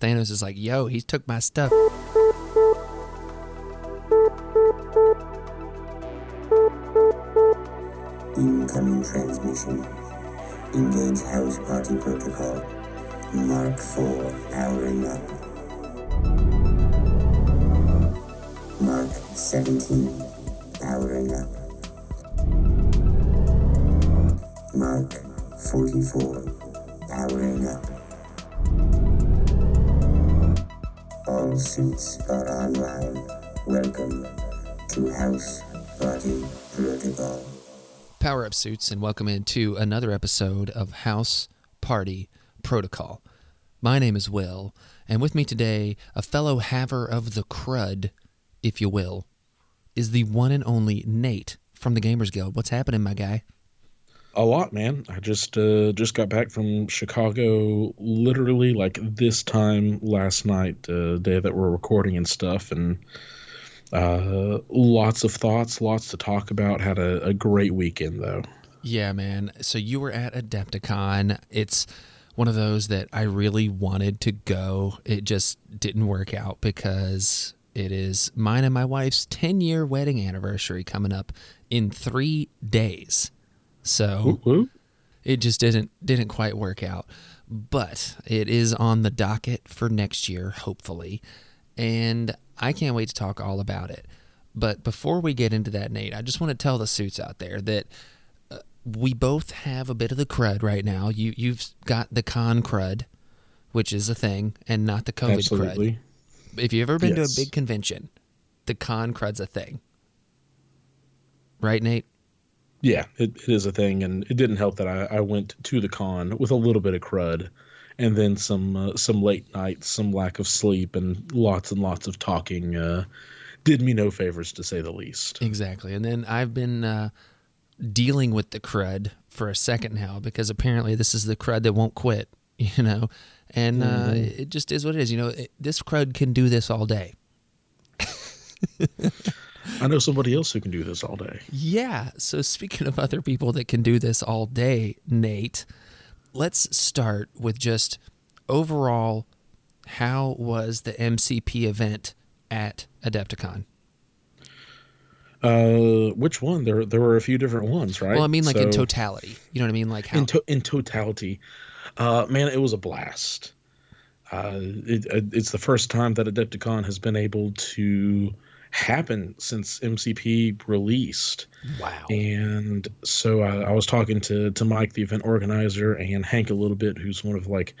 Thanos is like, yo, he took my stuff. Incoming transmission. Engage house party protocol. Mark 4 powering up. Mark 17 powering up. Mark 44 powering up. Suits are online. Welcome to House Party Protocol. Power up suits, and welcome into another episode of House Party Protocol. My name is Will, and with me today, a fellow haver of the crud, if you will, is the one and only Nate from the Gamers Guild. What's happening, my guy? A lot, man. I just uh, just got back from Chicago, literally like this time last night, uh, day that we're recording and stuff, and uh, lots of thoughts, lots to talk about. Had a, a great weekend though. Yeah, man. So you were at Adepticon. It's one of those that I really wanted to go. It just didn't work out because it is mine and my wife's 10 year wedding anniversary coming up in three days. So whoop. it just didn't didn't quite work out. But it is on the docket for next year, hopefully. And I can't wait to talk all about it. But before we get into that, Nate, I just want to tell the suits out there that uh, we both have a bit of the crud right now. You you've got the con crud, which is a thing, and not the COVID crud. Absolutely. If you've ever been Yes. to a big convention, the con crud's a thing. Right, Nate? Yeah, it, it is a thing, and it didn't help that I, I went to the con with a little bit of crud, and then some uh, some late nights, some lack of sleep, and lots and lots of talking. Uh, did me no favors to say the least. Exactly. And then I've been uh, dealing with the crud for a second now because apparently this is the crud that won't quit, you know? And uh, it just is what it is. You know, it, this crud can do this all day. I know somebody else who can do this all day. Yeah. So speaking of other people that can do this all day, Nate, let's start with just overall how was the MCP event at Adepticon? Uh, which one? There, there were a few different ones, right? Well, I mean, like in totality. You know what I mean? Like how? in, to- in totality uh man it was a blast uh it, it's the first time that adepticon has been able to happen since mcp released wow. and so I, I was talking to to mike the event organizer and hank a little bit who's one of like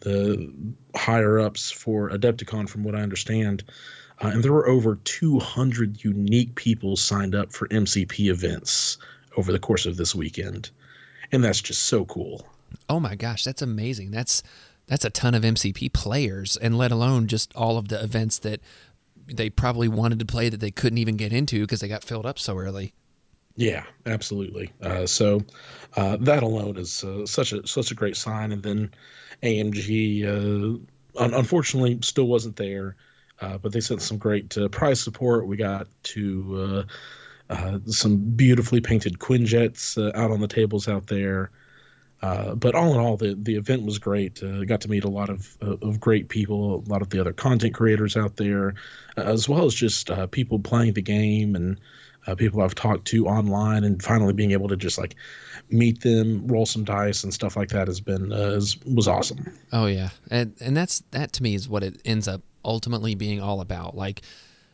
the higher ups for adepticon from what i understand uh, and there were over 200 unique people signed up for mcp events over the course of this weekend and that's just so cool Oh my gosh, that's amazing. That's that's a ton of MCP players, and let alone just all of the events that they probably wanted to play that they couldn't even get into because they got filled up so early. Yeah, absolutely. Uh, so uh, that alone is uh, such a such a great sign. And then AMG, uh, un- unfortunately, still wasn't there, uh, but they sent some great uh, prize support. We got to some beautifully painted Quinjets out on the tables out there. Uh, but all in all, the, the event was great. Uh, got to meet a lot of uh, of great people, a lot of the other content creators out there, uh, as well as just uh, people playing the game and people I've talked to online, and finally being able to just like meet them, roll some dice and stuff like that has been is, was awesome. Oh yeah, and and that's that to me is what it ends up ultimately being all about. Like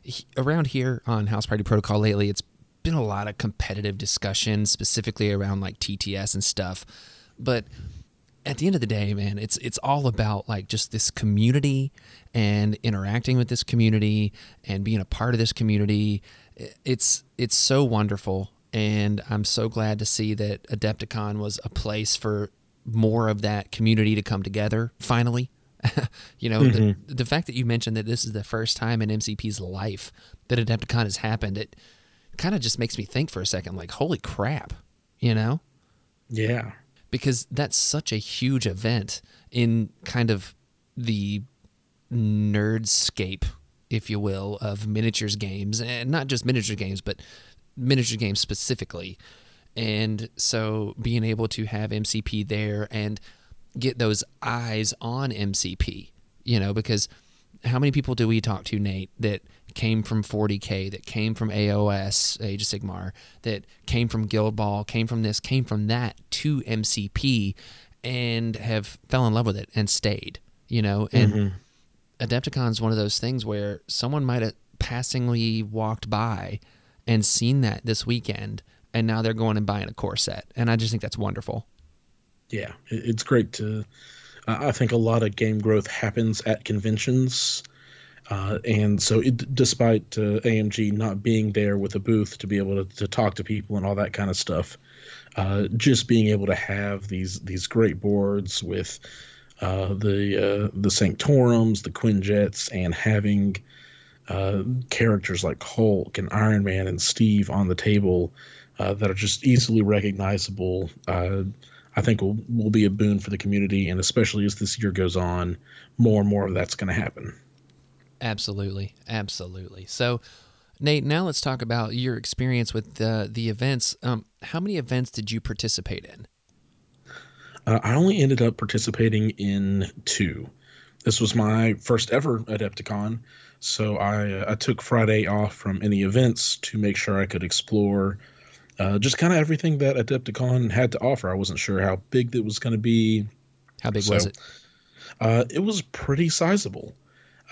he- around here on House Party Protocol lately, it's been a lot of competitive discussion, specifically around like TTS and stuff. But at the end of the day, man, it's it's all about like just this community and interacting with this community and being a part of this community. It's it's so wonderful, and I'm so glad to see that Adepticon was a place for more of that community to come together finally. you know, the, mm-hmm. the fact that you mentioned that this is the first time in MCP's life that Adepticon has happened, it kind of just makes me think for a second, like, holy crap, you know? Yeah, because that's such a huge event in kind of the nerdscape, if you will, of miniatures games, and not just miniature games, but miniature games specifically. And so being able to have MCP there and get those eyes on MCP you know, because how many people do we talk to, Nate, that came from 40K, that came from AOS, Age of Sigmar, that came from Guild Ball, came from this, came from that to MCP and have fell in love with it and stayed, you know? And Mhm. Adepticon's one of those things where someone might have passingly walked by and seen that this weekend and now they're going and buying a core set. And I just think that's wonderful. Yeah, it's great to. I think a lot of game growth happens at conventions, uh, and so it, despite uh, AMG not being there with a booth to be able to, to talk to people and all that kind of stuff, uh, just being able to have these these great boards with uh, the uh, the Sanctorums, the Quinjets, and having uh, characters like Hulk and Iron Man and Steve on the table that are just easily recognizable. I think will will be a boon for the community, and especially as this year goes on, more and more of that's going to happen. Absolutely. Absolutely. So, Nate, now let's talk about your experience with the, the events. Um, how many events did you participate in? Uh, I only ended up participating in two. This was my first ever Adepticon, so I uh, I took Friday off from any events to make sure I could explore uh, just kind of everything that Adepticon had to offer. I wasn't sure how big it was going to be. How big was it? Uh, it was pretty sizable.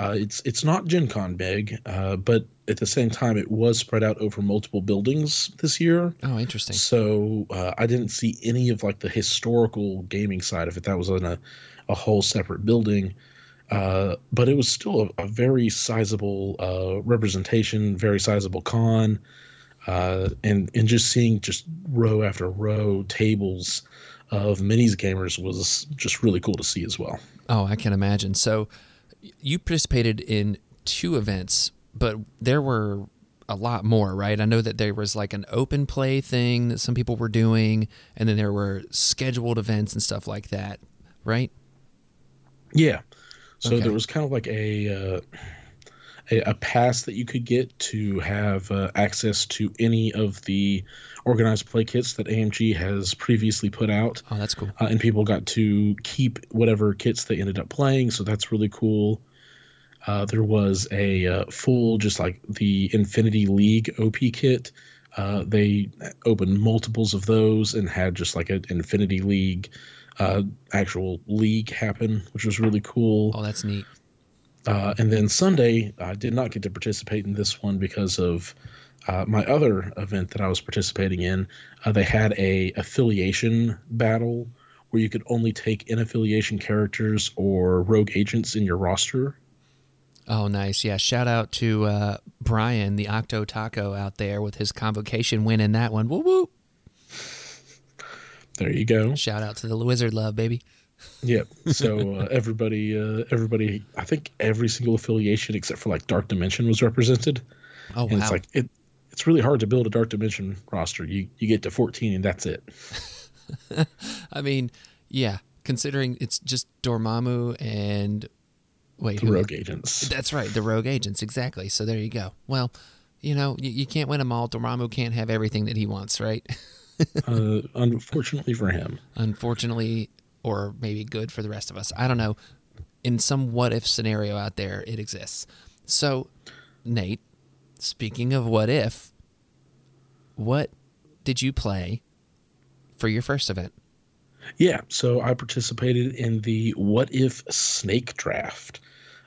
Uh, it's it's not Gen Con big, uh, but at the same time, it was spread out over multiple buildings this year. Oh, interesting. So uh, I didn't see any of like the historical gaming side of it. That was in a, a whole separate building. Uh, but it was still a, a very sizable uh, representation, very sizable con, uh, and and just seeing just row after row tables of minis gamers was just really cool to see as well. Oh, I can imagine. So, you participated in two events, but there were a lot more, right? I know that there was like an open play thing that some people were doing, and then there were scheduled events and stuff like that, right? Yeah. So Okay. there was kind of like a, uh, a a pass that you could get to have uh, access to any of the organized play kits that AMG has previously put out, Oh, that's cool. uh, and people got to keep whatever kits they ended up playing. So that's really cool. Uh, there was a uh, full, just like the Infinity League OP kit. Uh, they opened multiples of those and had just like an Infinity League uh, actual league happen, which was really cool. Oh, that's neat. Uh, and then Sunday, I did not get to participate in this one because of uh, my other event that I was participating in. Uh, they had a affiliation battle where you could only take in affiliation characters or rogue agents in your roster. Oh, nice. Yeah. Shout out to uh, Brian, the Octo Taco out there with his convocation win in that one. Woo woo. There you go. Shout out to the Wizard Love, baby. Yep. So uh, everybody, uh, everybody, I think every single affiliation except for like Dark Dimension was represented. Oh, and wow. it's like it. It's really hard to build a Dark Dimension roster. You you get to 14 and that's it. I mean, yeah, considering it's just Dormammu and. Wait, The rogue agents. That's right, the rogue agents, exactly. So there you go. Well, you know, you, you can't win them all. Dormammu can't have everything that he wants, right? uh, unfortunately for him. Unfortunately, or maybe good for the rest of us. I don't know. In some what if scenario out there, it exists. So, Nate, speaking of what if, what did you play for your first event? Yeah, so I participated in the What If Snake Draft.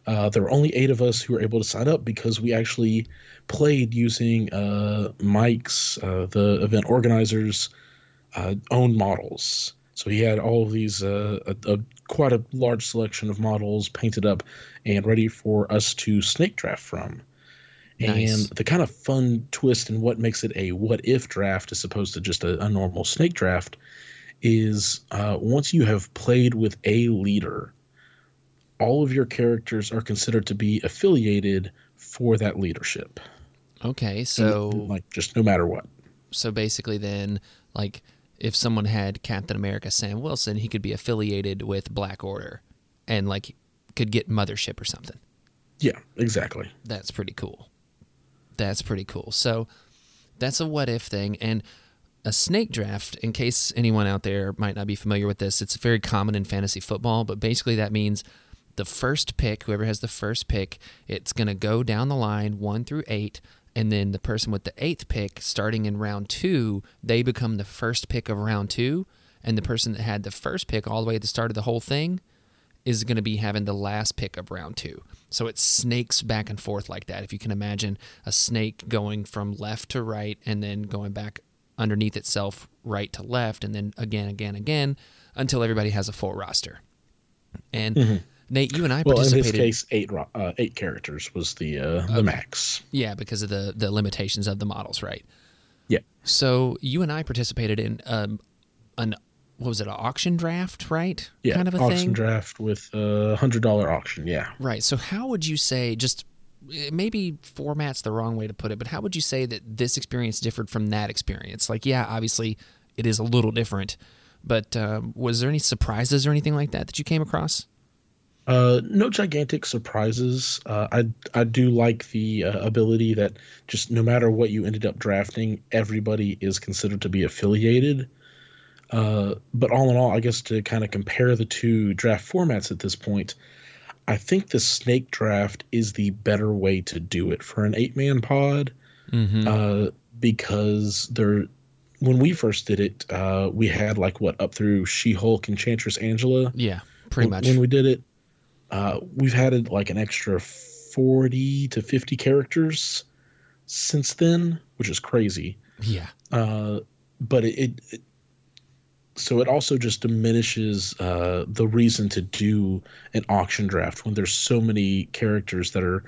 Uh, there were only eight of us who were able to sign up because we actually played using uh, Mike's, uh, the event organizer's uh, own models. So he had all of these, uh, a, a, quite a large selection of models painted up and ready for us to snake draft from. Nice. And the kind of fun twist and what makes it a what if draft as opposed to just a, a normal snake draft is uh, once you have played with a leader, all of your characters are considered to be affiliated for that leadership. Okay, so like just no matter what. so basically then like if someone had Captain America Sam Wilson, he could be affiliated with Black Order and like could get mothership or something. Yeah, exactly. That's pretty cool. That's pretty cool. So that's a what if thing and a snake draft in case anyone out there might not be familiar with this it's very common in fantasy football but basically that means the first pick, whoever has the first pick, it's going to go down the line one through eight. And then the person with the eighth pick, starting in round two, they become the first pick of round two. And the person that had the first pick all the way at the start of the whole thing is going to be having the last pick of round two. So it snakes back and forth like that. If you can imagine a snake going from left to right and then going back underneath itself, right to left, and then again, again, again, until everybody has a full roster. And Nate, you and I Mm-hmm. Well, in participated. this case, eight uh, eight characters was the uh, the max. Yeah, because of the the limitations of the models, right? Yeah. So you and I participated in um, an what was it, an auction draft, right? Yeah, kind of a auction thing. draft with a hundred dollar auction. Yeah, Right. So how would you say just eh, maybe format's the wrong way to put it, but how would you say that this experience differed from that experience? Like, yeah, obviously it is a little different, but um, was there any surprises or anything like that that you came across? uh, no gigantic surprises. Uh, I I do like the uh, ability that just no matter what you ended up drafting, everybody is considered to be affiliated. Uh, but all in all, I guess to kind of compare the two draft formats at this point, I think the snake draft is the better way to do it for an eight man pod. Mm-hmm. uh, because there, when we first did it, uh, we had like what up through She Hulk, Enchantress Angela. yeah, pretty when, much. when we did it. Uh, we've had like an extra forty to fifty characters since then, which is crazy. yeah. Uh, but it, it so it also just diminishes uh, the reason to do an auction draft when there's so many characters that are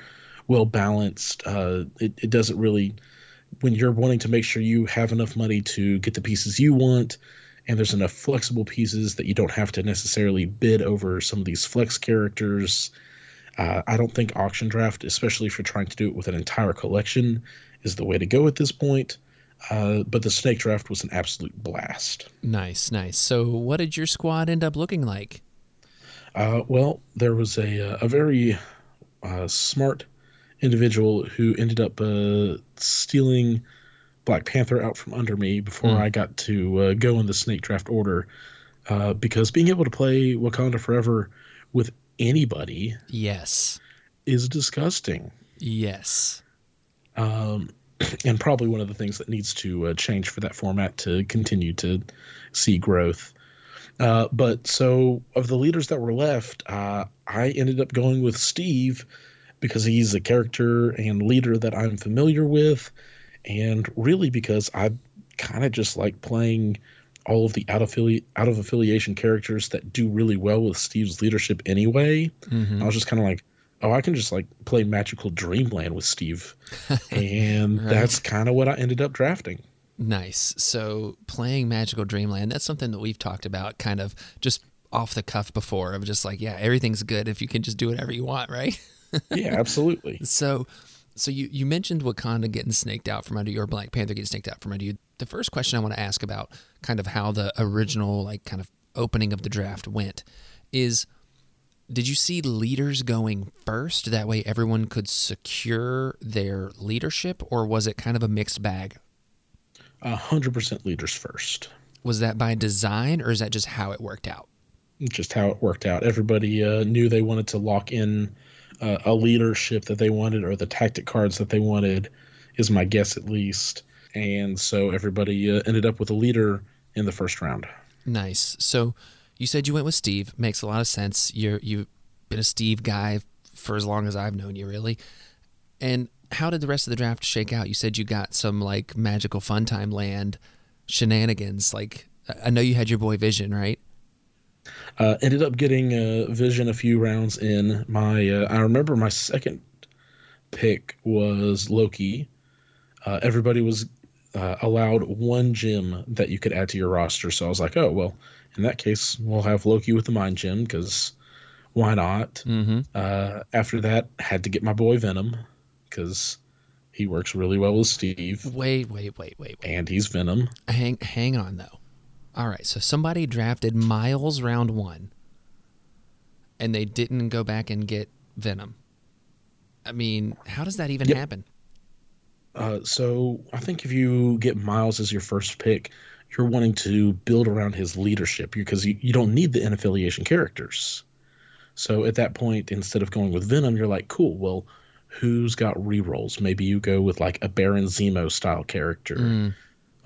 well balanced. Uh, it, it doesn't really when you're wanting to make sure you have enough money to get the pieces you want and there's enough flexible pieces that you don't have to necessarily bid over some of these flex characters uh, i don't think auction draft especially if you're trying to do it with an entire collection is the way to go at this point uh, but the snake draft was an absolute blast Nice, nice. So, what did your squad end up looking like? Uh, well, there was a uh, a very uh, smart individual who ended up uh, stealing Black Panther out from under me before Hmm. I got to uh, go in the snake draft order. Uh, because being able to play Wakanda Forever with anybody Yes, is disgusting, yes. um, and probably one of the things that needs to uh, change for that format to continue to see growth. Uh, but so of the leaders that were left, uh, I ended up going with Steve because he's a character and leader that I'm familiar with, and really because I kind of just like playing all of the out affili- out of affiliation characters that do really well with Steve's leadership anyway. hmm I was just kind of like, oh, I can just like play Magical Dreamland with Steve, and Right. that's kind of what I ended up drafting. Nice. So playing Magical Dreamland, that's something that we've talked about kind of just off the cuff before of just like, yeah, everything's good if you can just do whatever you want, right? Yeah, absolutely. So so you, you mentioned Wakanda getting snaked out from under you or Black Panther getting snaked out from under you. The first question I want to ask about kind of how the original like kind of opening of the draft went is did you see leaders going first that way everyone could secure their leadership or was it kind of a mixed bag? A hundred percent leaders first. Was that by design or is that just how it worked out? Just how it worked out. Everybody uh, knew they wanted to lock in uh, a leadership that they wanted or the tactic cards that they wanted, is my guess at least. And so everybody uh, ended up with a leader in the first round. Nice. So you said you went with Steve. Makes a lot of sense. You're you've been a Steve guy for as long as I've known you, really. And how did the rest of the draft shake out? You said you got some like magical fun time land shenanigans. Like I- know you had your boy Vision, right? Uh, ended up getting uh, Vision a few rounds in. My uh, I remember my second pick was Loki. Uh, everybody was uh, allowed one gem that you could add to your roster, so I was like, oh well, in that case, we'll have Loki with the Mind Gem because why not? Mm-hmm. Uh, after that, had to get my boy Venom because he works really well with Steve, Wait, wait, wait, wait, wait. and he's Venom. Hang hang on though. All right, so somebody drafted Miles round one, and they didn't go back and get Venom. I mean, how does that even Yep. happen? Uh, so I think if you get Miles as your first pick, you're wanting to build around his leadership because you, you don't need the in affiliation characters. So at that point, instead of going with Venom, you're like, cool. Well, who's got rerolls? Maybe you go with like a Baron Zemo style character, Mm.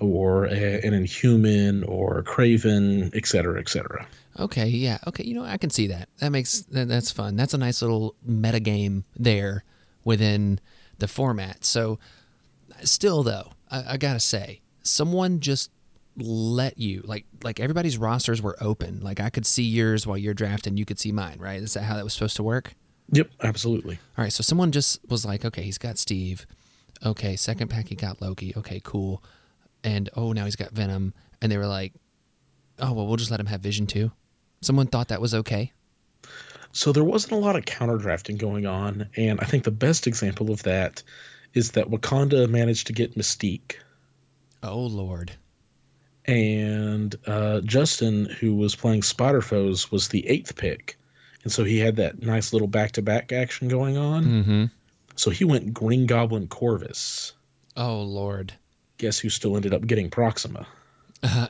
or a, an Inhuman, or a Kraven, et cetera, et cetera. Okay, yeah. Okay, you know, I can see that. That makes that, that's fun. That's a nice little meta game there within the format. So, still though, I, I gotta say, someone just let you like like everybody's rosters were open. Like I could see yours while you're drafting, you could see mine, right? Is that how that was supposed to work? Yep, absolutely. All right, so someone just was like, okay, he's got Steve. Okay, second pack he got Loki. Okay, cool. And oh, now he's got Venom. And they were like, oh well, we'll just let him have Vision too. Someone thought that was okay. So there wasn't a lot of counter drafting going on, and I think the best example of that is that Wakanda managed to get Mystique, Oh Lord. And uh, Justin, who was playing Spider Foes, was the eighth pick, and so he had that nice little back to back action going on. Mm-hmm. So he went Green Goblin Corvus. Oh Lord. Guess who still ended up getting Proxima? Uh,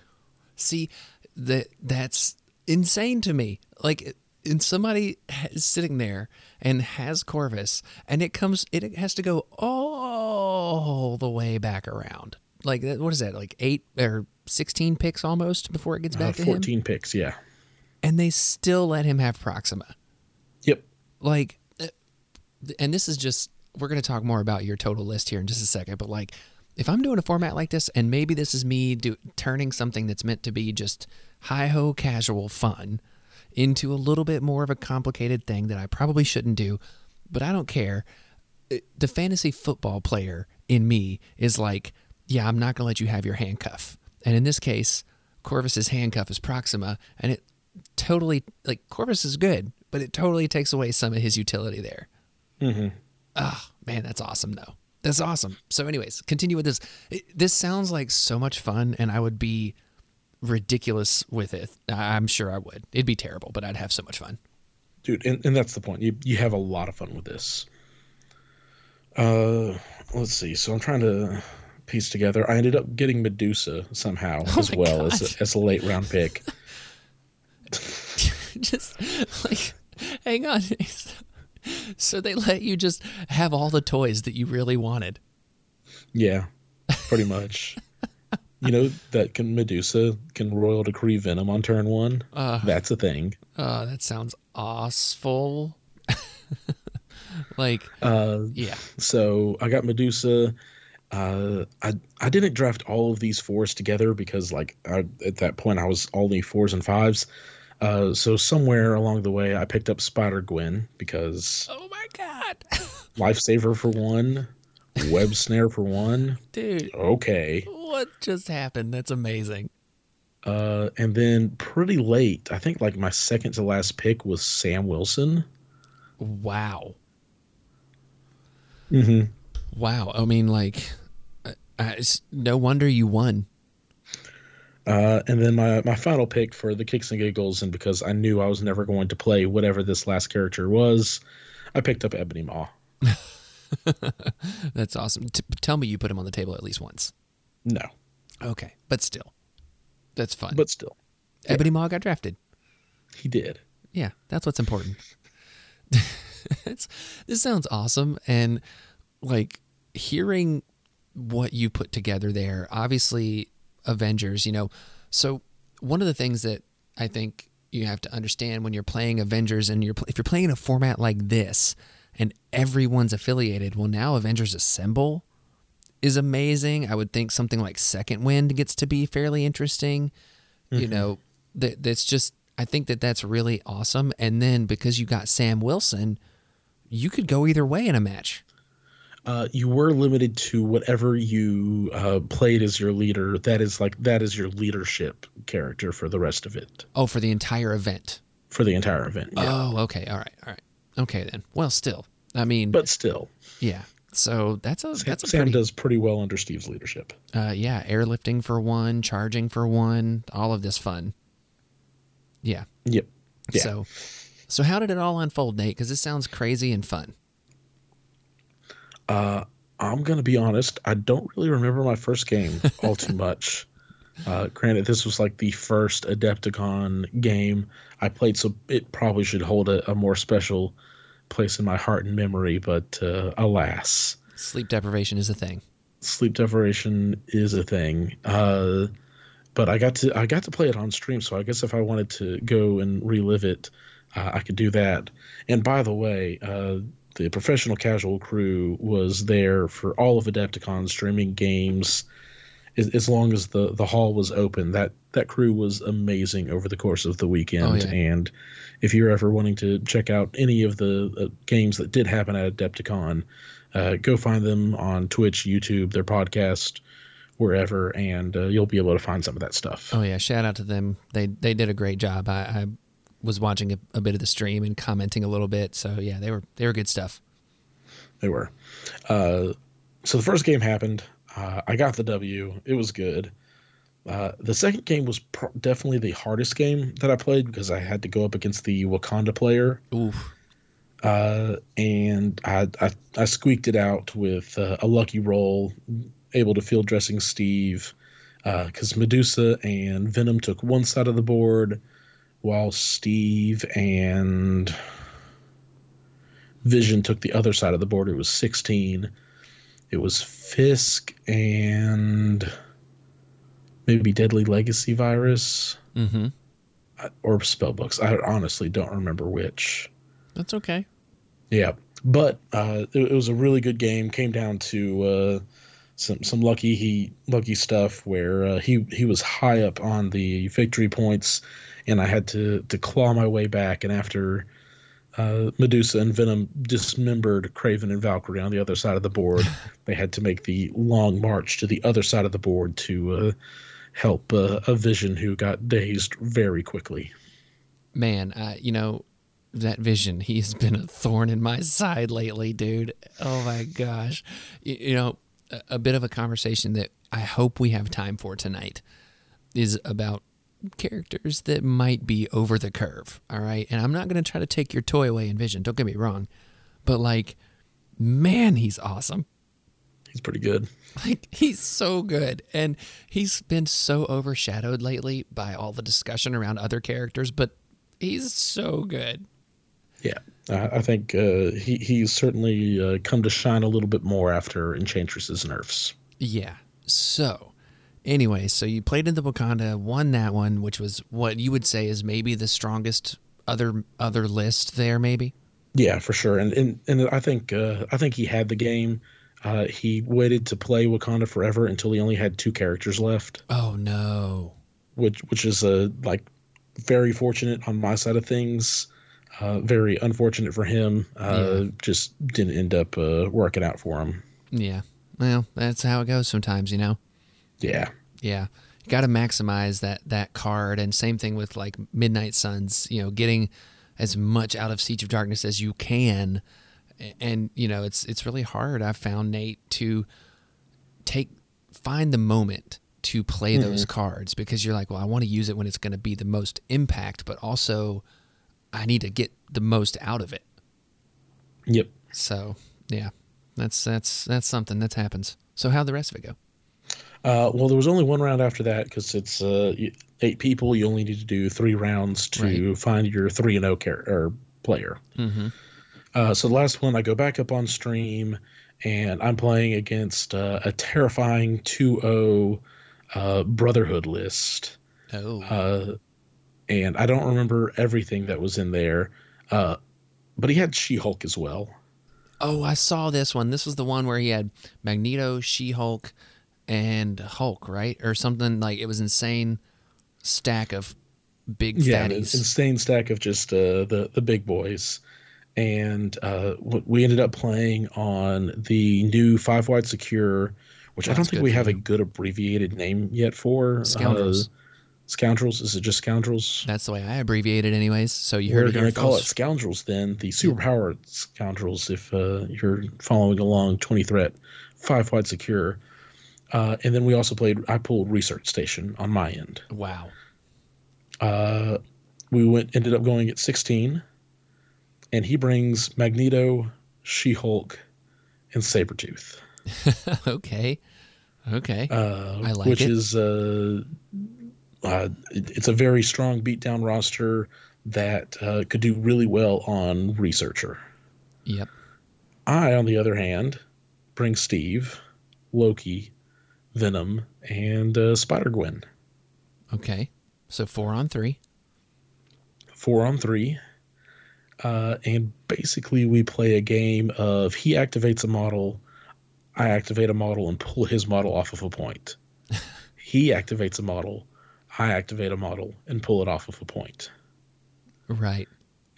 see, that that's insane to me. Like, and somebody is sitting there and has Corvus, and it comes, it has to go all the way back around. Like, what is that? Like eight or sixteen picks almost before it gets Uh, back to him, Fourteen picks, yeah. and they still let him have Proxima. Yep. like uh, and this is just we're going to talk more about your total list here in just a second but like if i'm doing a format like this and maybe this is me do, turning something that's meant to be just hi-ho casual fun into a little bit more of a complicated thing that i probably shouldn't do but i don't care the fantasy football player in me is like yeah i'm not going to let you have your handcuff and in this case corvus's handcuff is proxima and it totally like corvus is good but it totally takes away some of his utility there Mm-hmm. Oh, man, that's awesome, though. That's awesome. So, anyways, continue with this. It, this sounds like so much fun, and I would be ridiculous with it. I'm sure I would. It'd be terrible, but I'd have so much fun. dude and, and that's the point you, you have a lot of fun with this uh let's see so i'm trying to piece together i ended up getting medusa somehow Oh as well God. as, as a late round pick just like, hang on. so, they let you just have all the toys that you really wanted. yeah pretty much you know that can medusa can royal decree venom on turn one Uh, that's a thing uh, that sounds awful. like, uh yeah. so i got medusa uh i i didn't draft all of these fours together because like I, at that point i was only fours and fives uh so somewhere along the way i picked up spider gwen because Oh my God. lifesaver for one web snare for one Dude, okay what just happened? That's amazing. uh and then pretty late i think like my second to last pick was sam wilson Wow. mm-hmm. Wow. I mean, like, uh, it's no wonder you won. Uh, and then my, my final pick for the kicks and giggles, and because I knew I was never going to play whatever this last character was, I picked up Ebony Maw. That's awesome. T- tell me you put him on the table at least once. No, Okay, but still, that's fun. but still, Ebony Maw got drafted. he did. Yeah, that's what's important. it's, this sounds awesome, and like hearing what you put together there. Obviously, Avengers. You know, so one of the things that I think you have to understand when you're playing Avengers, and you're if you're playing a format like this, and everyone's affiliated. Well, now Avengers Assemble is amazing. I would think something like Second Wind gets to be fairly interesting. You mm-hmm. know, that that's just I think that that's really awesome. And then because you got Sam Wilson, you could go either way in a match. Uh, you were limited to whatever you uh, played as your leader. That is like that is your leadership character for the rest of it Oh, for the entire event. for the entire event. Yeah. Oh, okay. All right. All right. Okay then. Well, still. I mean, but still, yeah. So that's a Sam, that's a Sam pretty does pretty well under Steve's leadership. uh yeah, airlifting for one, charging for one, all of this fun. Yeah. Yep. Yeah. So so how did it all unfold, Nate? Cuz this sounds crazy and fun. Uh, I'm gonna be honest. I don't really remember my first game all too much. Uh, granted, this was like the first Adepticon game I played, so it probably should hold a, a more special place in my heart and memory. But uh, alas, Sleep deprivation is a thing. sleep deprivation is a thing. Uh, but I got to I got to play it on stream, so I guess if I wanted to go and relive it, uh, I could do that. And by the way, uh, the professional casual crew was there for all of Adepticon streaming games. As, as long as the, the hall was open, that that crew was amazing over the course of the weekend. Oh, yeah. And if you're ever wanting to check out any of the uh, games that did happen at Adepticon, uh, go find them on Twitch, YouTube, their podcast, wherever, and uh, you'll be able to find some of that stuff. Oh yeah, shout out to them. They they did a great job. I, I was watching a, a bit of the stream and commenting a little bit. So yeah, they were they were good stuff. They were. Uh, so the first game happened. Uh, I got the W. It was good. Uh, the second game was pr- definitely the hardest game that I played because I had to go up against the Wakanda player. Oof. uh, and I, I I squeaked it out with uh, a lucky roll, able to field dressing Steve, because Medusa and Venom took one side of the board, while Steve and Vision took the other side of the board. It was sixteen. It was Fisk and maybe Deadly Legacy Virus Mm-hmm. or Spellbooks. I honestly don't remember which. That's okay. Yeah, but uh, it, it was a really good game. Came down to uh, some some lucky he lucky stuff where uh, he he was high up on the victory points, and I had to to claw my way back. And after uh, Medusa and Venom dismembered Kraven and Valkyrie on the other side of the board, they had to make the long march to the other side of the board to uh, help uh, a Vision who got dazed very quickly. Man, uh, you know that vision. He's been a thorn in my side lately, dude. Oh my gosh. You, you know, a, a bit of a conversation that I hope we have time for tonight is about characters that might be over the curve. All right, and I'm not going to try to take your toy away in Vision. Don't get me wrong, but like, man, he's awesome. He's pretty good. Like he's so good, and he's been so overshadowed lately by all the discussion around other characters. But he's so good. Yeah, I I think uh, he he's certainly uh, come to shine a little bit more after Enchantress's nerfs. Yeah. So, anyway, so you played in the Wakanda, won that one, which was what you would say is maybe the strongest other other list there, maybe. Yeah, for sure. And and, and I think uh, I think he had the game. Uh, he waited to play Wakanda Forever until he only had two characters left, Oh no. which which is uh, like very fortunate on my side of things. Uh, very unfortunate for him. Uh, Just didn't end up uh, working out for him. Yeah. Well, that's how it goes sometimes, you know. Yeah. Yeah. You got to maximize that that card and same thing with like Midnight Suns, you know, getting as much out of Siege of Darkness as you can. And you know, it's it's really hard I've found Nate to take find the moment to play mm-hmm. those cards because you're like, well, I want to use it when it's going to be the most impact, but also I need to get the most out of it. Yep. So, yeah. That's that's that's something that happens. So how'd the rest of it go? Uh, well, there was only one round after that because it's uh, eight people. You only need to do three rounds to Right. find your three and zero char- or player. Mm-hmm. Uh, so the last one, I go back up on stream, and I'm playing against uh, a terrifying 2-0 uh, Brotherhood list. Oh. Uh, and I don't remember everything that was in there, uh, but he had She-Hulk as well. Oh, I saw this one. This was the one where he had Magneto, She Hulk, and Hulk, right? Or something like it was insane stack of big Yeah, fatties. insane stack of just uh, the the big boys, and uh, we ended up playing on the new five wide secure, which I don't think we have a good abbreviated name yet for. Scoundrels. Uh, scoundrels? Is it just scoundrels? That's the way I abbreviate it, anyways. So you We're going to call it scoundrels then, the superpowered scoundrels. If uh, you're following along, twenty threat, five wide secure. Uh, and then we also played. I pulled research station on my end. Wow. Uh, we went ended up going at 16, and he brings Magneto, She Hulk, and Sabretooth. okay. Okay. uh, I like it. which it. is uh, uh, it- it's a very strong beatdown roster that uh, could do really well on researcher. yep. I, on the other hand, bring Steve, Loki, Venom, and uh, Spider Gwen. Okay. So four on three. Four on three. Uh, and basically, we play a game of he activates a model, I activate a model and pull his model off of a point. he activates a model, I activate a model and pull it off of a point. Right.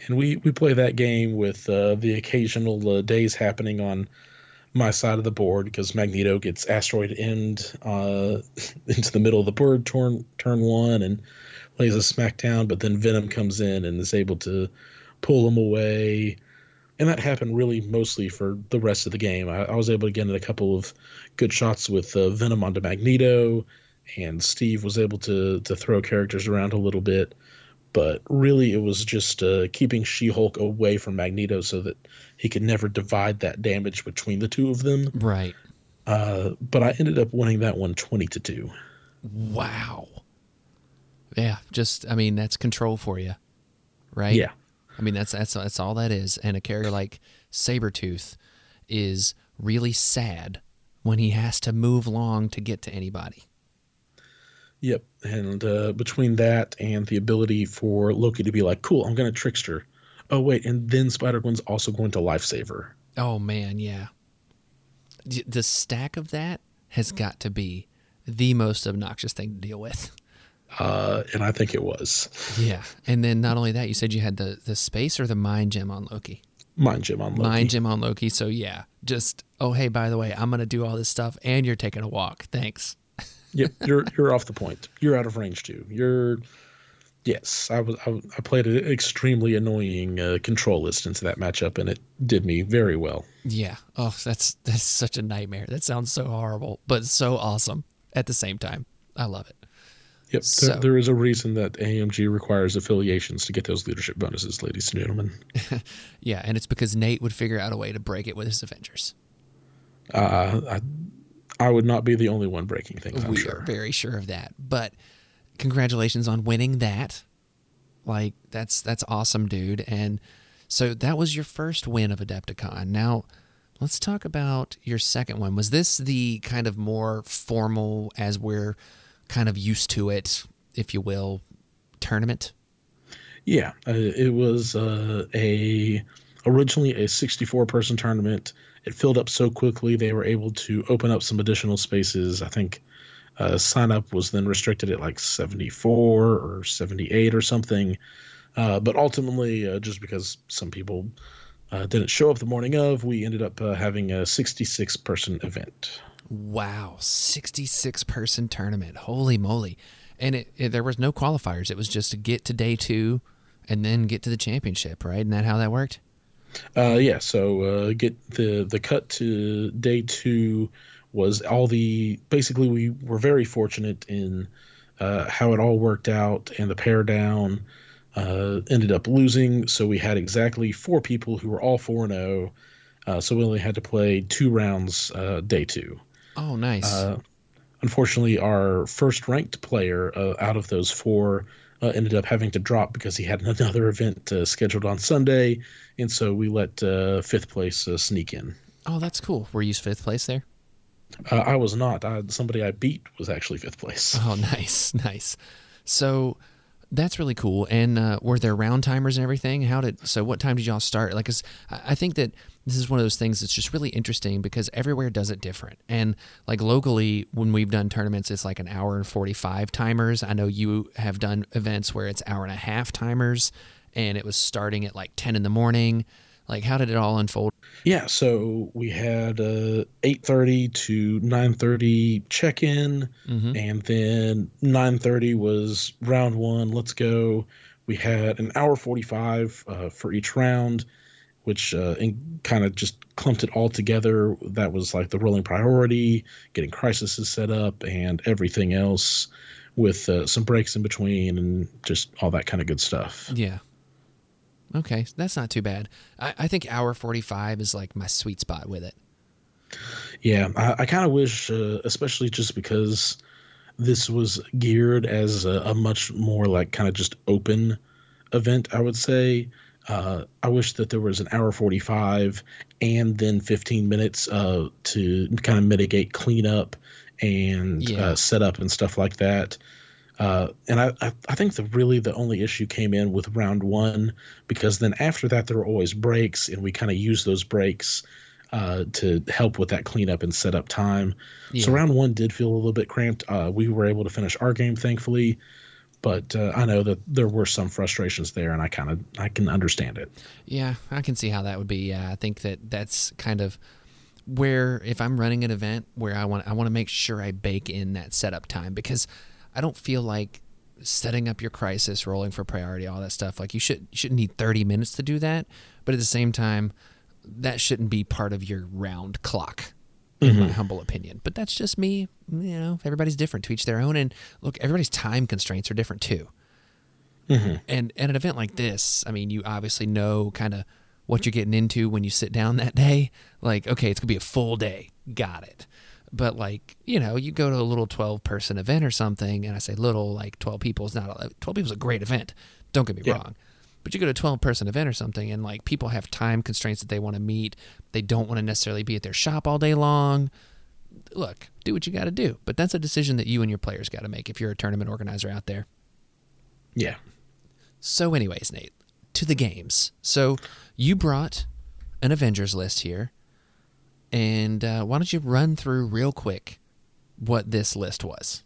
and we we play that game with uh, the occasional uh, daze happening on my side of the board because Magneto gets asteroid end uh, into the middle of the board turn turn one and lays a smackdown, but then Venom comes in and is able to pull him away. And that happened really mostly for the rest of the game. I, I was able to get in a couple of good shots with uh, Venom onto Magneto, and Steve was able to to throw characters around a little bit but really it was just uh, keeping She-Hulk away from Magneto so that he could never divide that damage between the two of them. Right. Uh, but I ended up winning that one 20 to 2. Wow. Yeah. Just, I mean, that's control for you. Right. Yeah. I mean, that's that's that's all that is. And a carrier like Sabretooth is really sad when he has to move long to get to anybody. Yep. And uh, between that and the ability for Loki to be like, cool, I'm going to trickster. Oh, wait. And then Spider Gwen's also going to lifesaver. Oh man, yeah. The stack of that has got to be the most obnoxious thing to deal with. Uh, and I think it was. Yeah. And then not only that, you said you had the the space or the mind gem on Loki. Mind Gem on Loki. Mind gem on Loki. So yeah, just oh hey, by the way, I'm gonna do all this stuff and you're taking a walk. Thanks. yep, you're you're off the point. You're out of range too. You're yes. I was I, I played an extremely annoying uh, control list into that matchup, and it did me very well. Yeah. Oh, that's that's such a nightmare. That sounds so horrible, but so awesome at the same time. I love it. Yep, So- there, there is a reason that AMG requires affiliations to get those leadership bonuses, ladies and gentlemen. Yeah, and it's because Nate would figure out a way to break it with his Avengers. Uh, I I would not be the only one breaking things. I'm we sure. are very sure of that. But congratulations on winning that. Like that's that's awesome, dude. And so that was your first win of Adepticon. Now, let's talk about your second one. Was this the kind of more formal as we're kind of used to it, if you will, tournament? Yeah, uh, it was uh, a originally a 64 person tournament. It filled up so quickly they were able to open up some additional spaces. I think uh, sign up was then restricted at like 74 or 78 or something. Uh, but ultimately, uh, just because some people uh, didn't show up the morning of, we ended up uh, having a 66 person event. Wow, 66 person tournament. Holy moly. And it, it, there was no qualifiers. It was just to get to day two and then get to the championship, right? Isn't that how that worked? Uh, yeah, so uh, get the the cut to day two was all the basically we were very fortunate in uh, how it all worked out and the pair down uh, ended up losing, so we had exactly four people who were all four and zero. Uh, so we only had to play two rounds uh, day two. Oh, nice. Uh, unfortunately, our first ranked player uh, out of those four uh, ended up having to drop because he had another event uh, scheduled on Sunday, and so we let uh, fifth place uh, sneak in. oh, that's cool. Were you fifth place there? Uh, I was not. I, somebody I beat was actually fifth place. Oh, nice, nice. So that's really cool. And uh, were there round timers and everything? How did so? What time did y'all start? Like, I think that this is one of those things that's just really interesting because everywhere does it different. And like locally, when we've done tournaments, it's like an hour and forty-five timers. I know you have done events where it's hour and a half timers, and it was starting at like ten in the morning. Like, how did it all unfold? Yeah, so we had uh, 8:30 to 9:30 check-in, Mhm. and then 9:30 was round one. Let's go. We had an hour 45 uh, for each round, which uh, kind of just clumped it all together. That was like the rolling priority, getting crises set up, and everything else, with uh, some breaks in between, and just all that kind of good stuff. Yeah. Okay, that's not too bad. I, I think hour forty-five is like my sweet spot with it. Yeah, I, I kind of wish, uh, especially just because this was geared as a, a much more like kind of just open event. I would say. Uh, I wish that there was an hour 45 and then 15 minutes uh, to kind of mitigate cleanup and Yeah. uh, setup and stuff like that. Uh, and I, I, think the really the only issue came in with round one because then after that there were always breaks and we kind of used those breaks uh, to help with that cleanup and setup time. So round one did feel a little bit cramped. Uh, we were able to finish our game thankfully, but uh, I know that there were some frustrations there, and I kind of I can understand it. Yeah, I can see how that would be. Yeah, I think that that's kind of where if I'm running an event where I want I want to make sure I bake in that setup time because I don't feel like setting up your crisis, rolling for priority, all that stuff. Like you should you shouldn't need 30 minutes to do that, but at the same time, that shouldn't be part of your round clock. In my mm-hmm. humble opinion, but that's just me. You know, everybody's different to each their own, and look, everybody's time constraints are different too. Mm-hmm. And at an event like this, I mean, you obviously know kind of what you're getting into when you sit down that day. Like, okay, it's gonna be a full day. Got it. But like, you know, you go to a little 12 person event or something, and I say little, like 12 people is not a, 12 people is a great event. Don't get me Yeah. wrong. But you go to a 12 person event or something, and like people have time constraints that they want to meet. They don't want to necessarily be at their shop all day long. Look, do what you got to do. But that's a decision that you and your players got to make if you're a tournament organizer out there. Yeah, So, anyways, Nate, to the games. So, you brought an Avengers list here, and uh, why don't you run through real quick what this list was?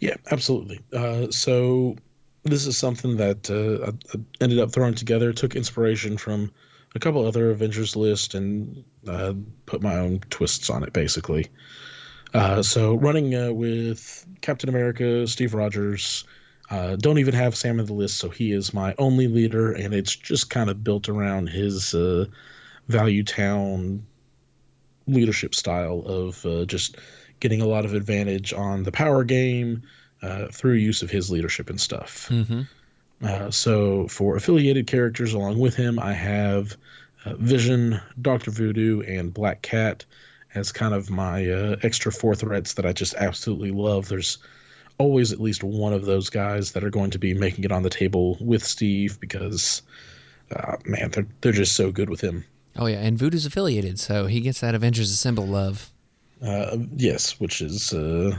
yeah, absolutely. Uh, so this is something that uh, I- ended up throwing together. Took inspiration from a couple other Avengers lists and uh, put my own twists on it, basically. Uh, so running uh, with Captain America, Steve Rogers. Uh, don't even have Sam in the list, so he is my only leader, and it's just kind of built around his uh, Value Town leadership style of uh, just getting a lot of advantage on the power game uh, through use of his leadership and stuff. Mm-hmm. Uh, so for affiliated characters along with him, I have uh, Vision, Doctor Voodoo, and Black Cat as kind of my uh, extra four threats that I just absolutely love. There's always at least one of those guys that are going to be making it on the table with Steve because, uh, man, they're they're just so good with him. Oh, yeah, and Voodoo's affiliated, so he gets that Avengers Assemble love. Uh, yes, which is uh,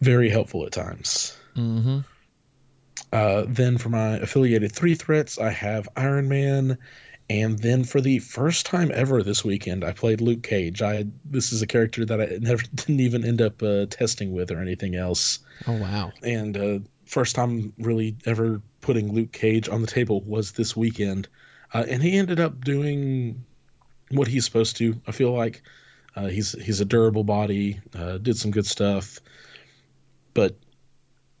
very helpful at times. Mm-hmm. Uh, then for my affiliated three threats, I have Iron Man, and then for the first time ever this weekend, I played Luke Cage. I this is a character that I never didn't even end up uh, testing with or anything else, Oh, wow. and uh, first time really ever putting Luke Cage on the table was this weekend, uh, and he ended up doing what he's supposed to. I feel like uh, he's he's a durable body, uh, did some good stuff, but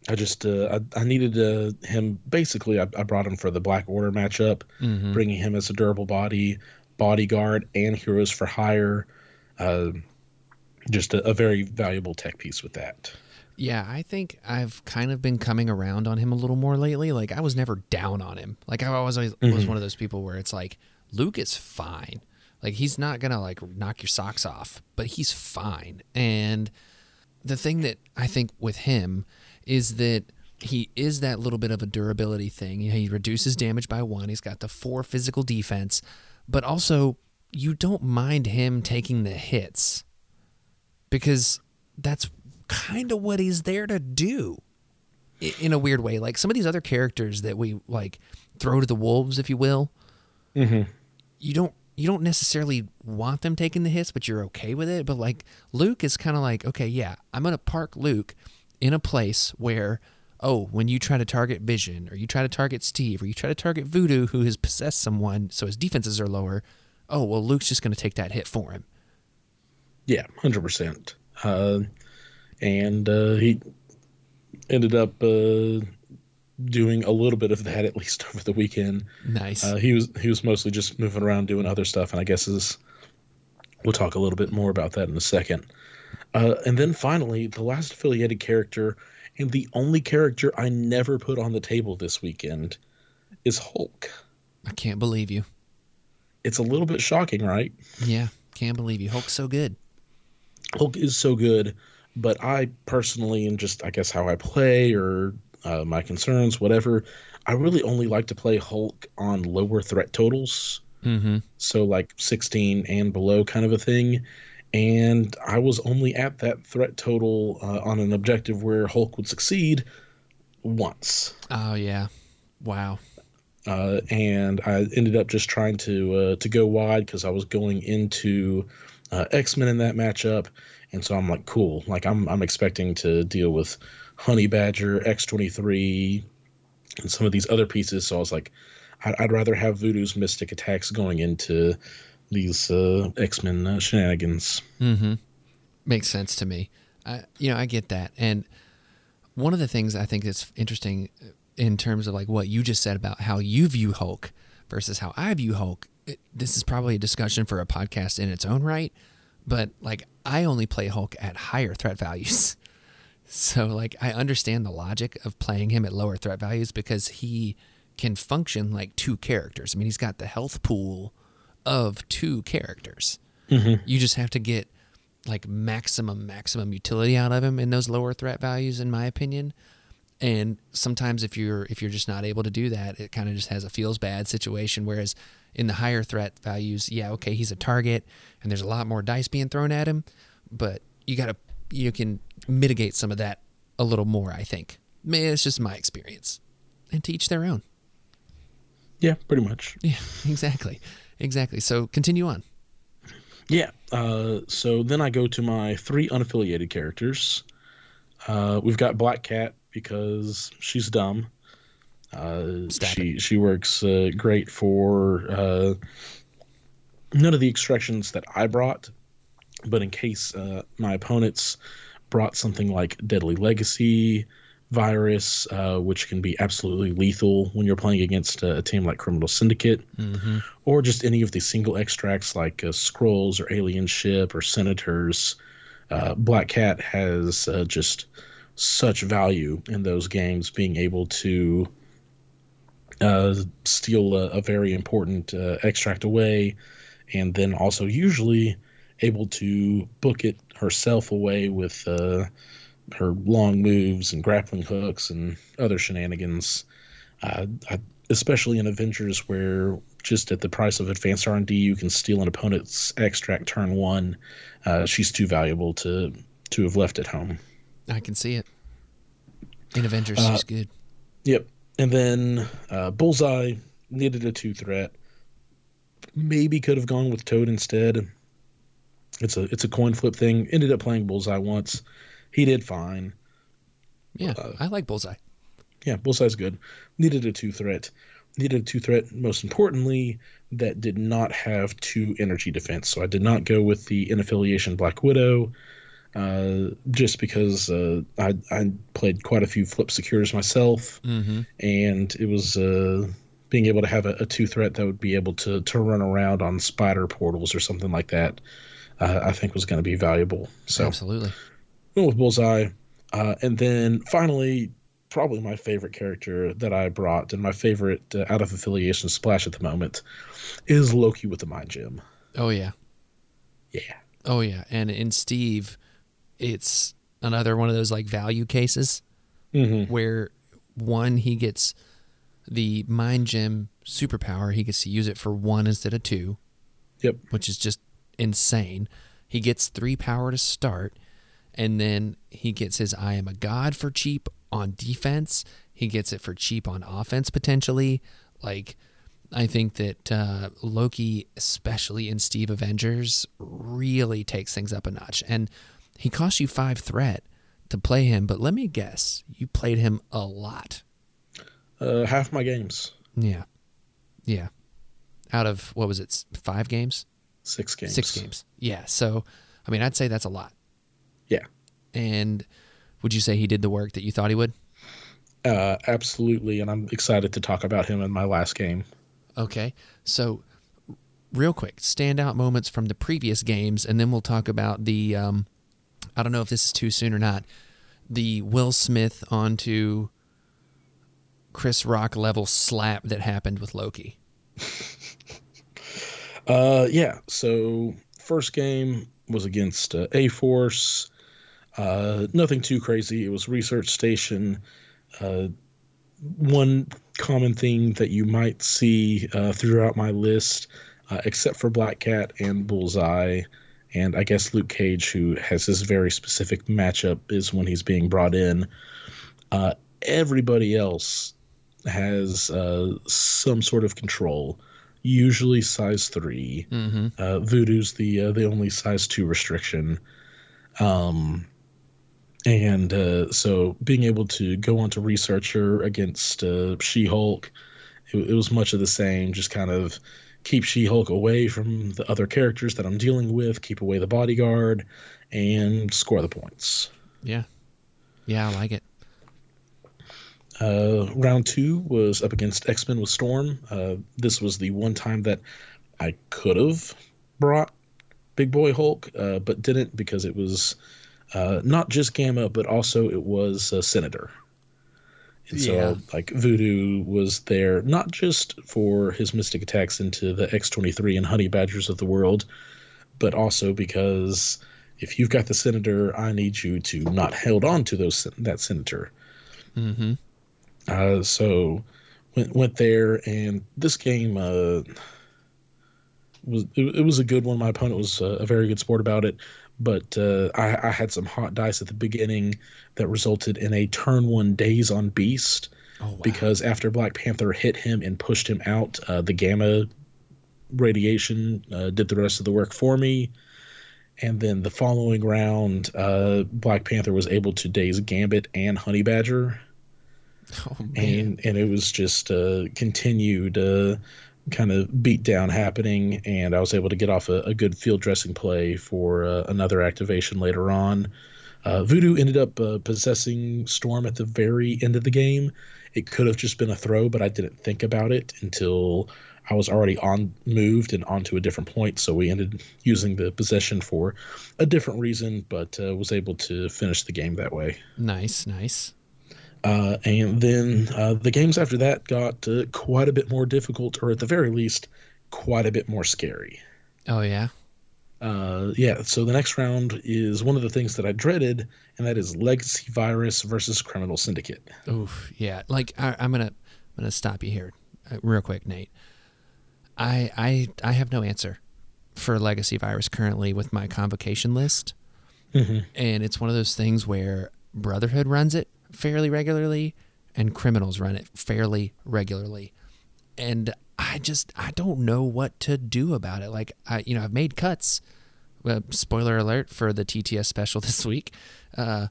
I just uh, I, I needed uh, him. Basically, I, I brought him for the Black Order matchup, Mm-hmm. bringing him as a durable body, bodyguard, and heroes for hire. Uh, just a, a very valuable tech piece with that. Yeah, I think I've kind of been coming around on him a little more lately. Like I was never down on him. Like I was always was one of those people where it's like Luke is fine. Like he's not gonna like knock your socks off, but he's fine. And the thing that I think with him is that he is that little bit of a durability thing. He reduces damage by one. He's got the four physical defense, but also you don't mind him taking the hits because that's kind of what he's there to do in a weird way. Like some of these other characters that we like throw to the wolves, if you will. Mm-hmm. You don't you don't necessarily want them taking the hits, but you're okay with it. But like Luke is kind of like, okay, yeah, I'm gonna park Luke in a place where, oh, when you try to target Vision or you try to target Steve or you try to target Voodoo, who has possessed someone, so his defenses are lower. Oh well, Luke's just gonna take that hit for him. Yeah, hundred percent. Uh, and uh, he ended up uh, doing a little bit of that at least over the weekend. Nice. Uh, he was he was mostly just moving around doing other stuff, and I guess is we'll talk a little bit more about that in a second. Uh, and then finally, the last affiliated character and the only character I never put on the table this weekend is Hulk. I can't believe you. It's a little bit shocking, right? Yeah, can't believe you. Hulk's so good. Hulk is so good, but I personally, and just I guess how I play or uh, my concerns, whatever, I really only like to play Hulk on lower threat totals. Mm-hmm. So like 16 and below kind of a thing. And I was only at that threat total uh, on an objective where Hulk would succeed once. Oh yeah. Wow. Uh, and I ended up just trying to uh, to go wide because I was going into uh, X Men in that matchup, and so I'm like, cool. Like I'm I'm expecting to deal with Honey Badger, X twenty three, and some of these other pieces. So I was like, I'd, I'd rather have Voodoo's Mystic attacks going into these uh, X Men uh, shenanigans. Mm-hmm. Makes sense to me. I, you know, I get that. And one of the things I think that's interesting in terms of like what you just said about how you view Hulk versus how I view Hulk. It, this is probably a discussion for a podcast in its own right, but like I only play Hulk at higher threat values. So like I understand the logic of playing him at lower threat values because he can function like two characters. I mean, he's got the health pool of two characters. Mm-hmm. You just have to get like maximum maximum utility out of him in those lower threat values in my opinion. And sometimes if you're if you're just not able to do that, it kind of just has a feels bad situation whereas in the higher threat values, yeah, okay, he's a target and there's a lot more dice being thrown at him, but you got to you can mitigate some of that a little more, I think. Man, it's just my experience. And to each their own. Yeah, pretty much. Yeah, exactly. Exactly. So continue on. Yeah. Uh, so then I go to my three unaffiliated characters. Uh, we've got Black Cat because she's dumb. Uh, she she works uh, great for uh, none of the extractions that I brought, but in case uh, my opponents brought something like Deadly Legacy, Virus, uh, which can be absolutely lethal when you're playing against a, team like Criminal Syndicate, Mm-hmm. or just any of the single extracts like uh, Scrolls or Alien Ship or Senators. Uh, Black Cat has uh, just such value in those games, being able to uh, steal a, a very important uh, extract away, and then also usually able to book it herself away with uh, her long moves and grappling hooks and other shenanigans. Uh, I, especially in Avengers, where just at the price of advanced R and D, you can steal an opponent's extract turn one. Uh, she's too valuable to to have left at home. I can see it. In Avengers, Uh, she's good. Yep. And then uh, Bullseye needed a two threat. Maybe could have gone with Toad instead. It's a it's a coin flip thing. Ended up playing Bullseye once. He did fine. Yeah, uh, I like Bullseye. Yeah, Bullseye's good. Needed a two threat. Needed a two threat. Most importantly, that did not have two energy defense. So I did not go with the inaffiliation Black Widow. Uh, just because uh, I, I played quite a few flip secures myself, Mm-hmm. and it was uh, being able to have a, a two threat that would be able to to run around on spider portals or something like that. Uh, I think was going to be valuable. So Absolutely. went with Bullseye, uh, and then finally, probably my favorite character that I brought and my favorite uh, out of affiliation splash at the moment is Loki with the Mind Gem. Oh yeah. Yeah, Oh yeah. And in Steve, it's another one of those like value cases mm-hmm. where one he gets the mind gem superpower. He gets to use it for one instead of two, yep, which is just insane. He gets three power to start, and then he gets his I am a god for cheap on defense. He gets it for cheap on offense potentially. Like I think that uh, Loki, especially in Steve Avengers, really takes things up a notch. And he costs you five threat to play him, but let me guess, you played him a lot. uh, half my games, Yeah. Yeah. Out of what was it, five games? Six games, Six games. Yeah. So, I mean, I'd say that's a lot. Yeah, And would you say he did the work that you thought he would? uh, absolutely, and I'm excited to talk about him in my last game. Okay. So, real quick, standout moments from the previous games, and then we'll talk about the. Um, I don't know if this is too soon or not. The Will Smith onto Chris Rock level slap that happened with Loki. Uh, yeah. So first game was against uh, A Force. Uh, nothing too crazy. It was Research Station. Uh, one common thing that you might see uh, throughout my list, uh, except for Black Cat and Bullseye, and I guess Luke Cage, who has this very specific matchup, is when he's being brought in. Uh, everybody else has uh, some sort of control, usually size 3 Mm-hmm. Uh, Voodoo's the uh, the only size two restriction. Um, and uh, so being able to go on to researcher against uh, She-Hulk, it, it was much of the same. Just kind of keep She-Hulk away from the other characters that I'm dealing with, keep away the bodyguard, and score the points. Yeah. Yeah, I like it. Uh, round two was up against X Men with Storm. Uh, this was the one time that I could have brought Big Boy Hulk, uh, but didn't because it was uh, not just Gamma, but also it was uh, Senator. And Yeah. so, like, Voodoo was there not just for his mystic attacks into the X23 and Honey Badgers of the world, but also because if you've got the Senator, I need you to not held on to those that Senator. Mm-hmm. Uh, so went went there, and this game uh, was it, it was a good one. My opponent was uh, a very good sport about it, but uh, I, I had some hot dice at the beginning that resulted in a turn one daze on Beast Oh, wow. because after Black Panther hit him and pushed him out, uh, the gamma radiation uh, did the rest of the work for me. And then the following round, uh, Black Panther was able to daze Gambit and Honey Badger oh, and and it was just uh, continued uh, kind of beat down happening, and I was able to get off a, a good field dressing play for uh, another activation later on. Uh, Voodoo ended up uh, possessing Storm at the very end of the game. It could have just been a throw, but I didn't think about it until I was already on moved and onto a different point. So we ended using the possession for a different reason, but uh, was able to finish the game that way. nice, nice. Uh, and then uh, the games after that got uh, quite a bit more difficult, or at the very least, quite a bit more scary. Oh yeah. Uh, yeah, so the next round is one of the things that I dreaded, and that is Legacy Virus versus Criminal Syndicate. Oof, yeah. Like I, I'm gonna, I'm gonna stop you here, uh, real quick, Nate. I, I, I have no answer for Legacy Virus currently with my convocation list, Mhm. and it's one of those things where Brotherhood runs it fairly regularly, and criminals run it fairly regularly, and I just I don't know what to do about it. Like I, you know, I've made cuts. Uh, spoiler alert for the TTS special this week. Uh,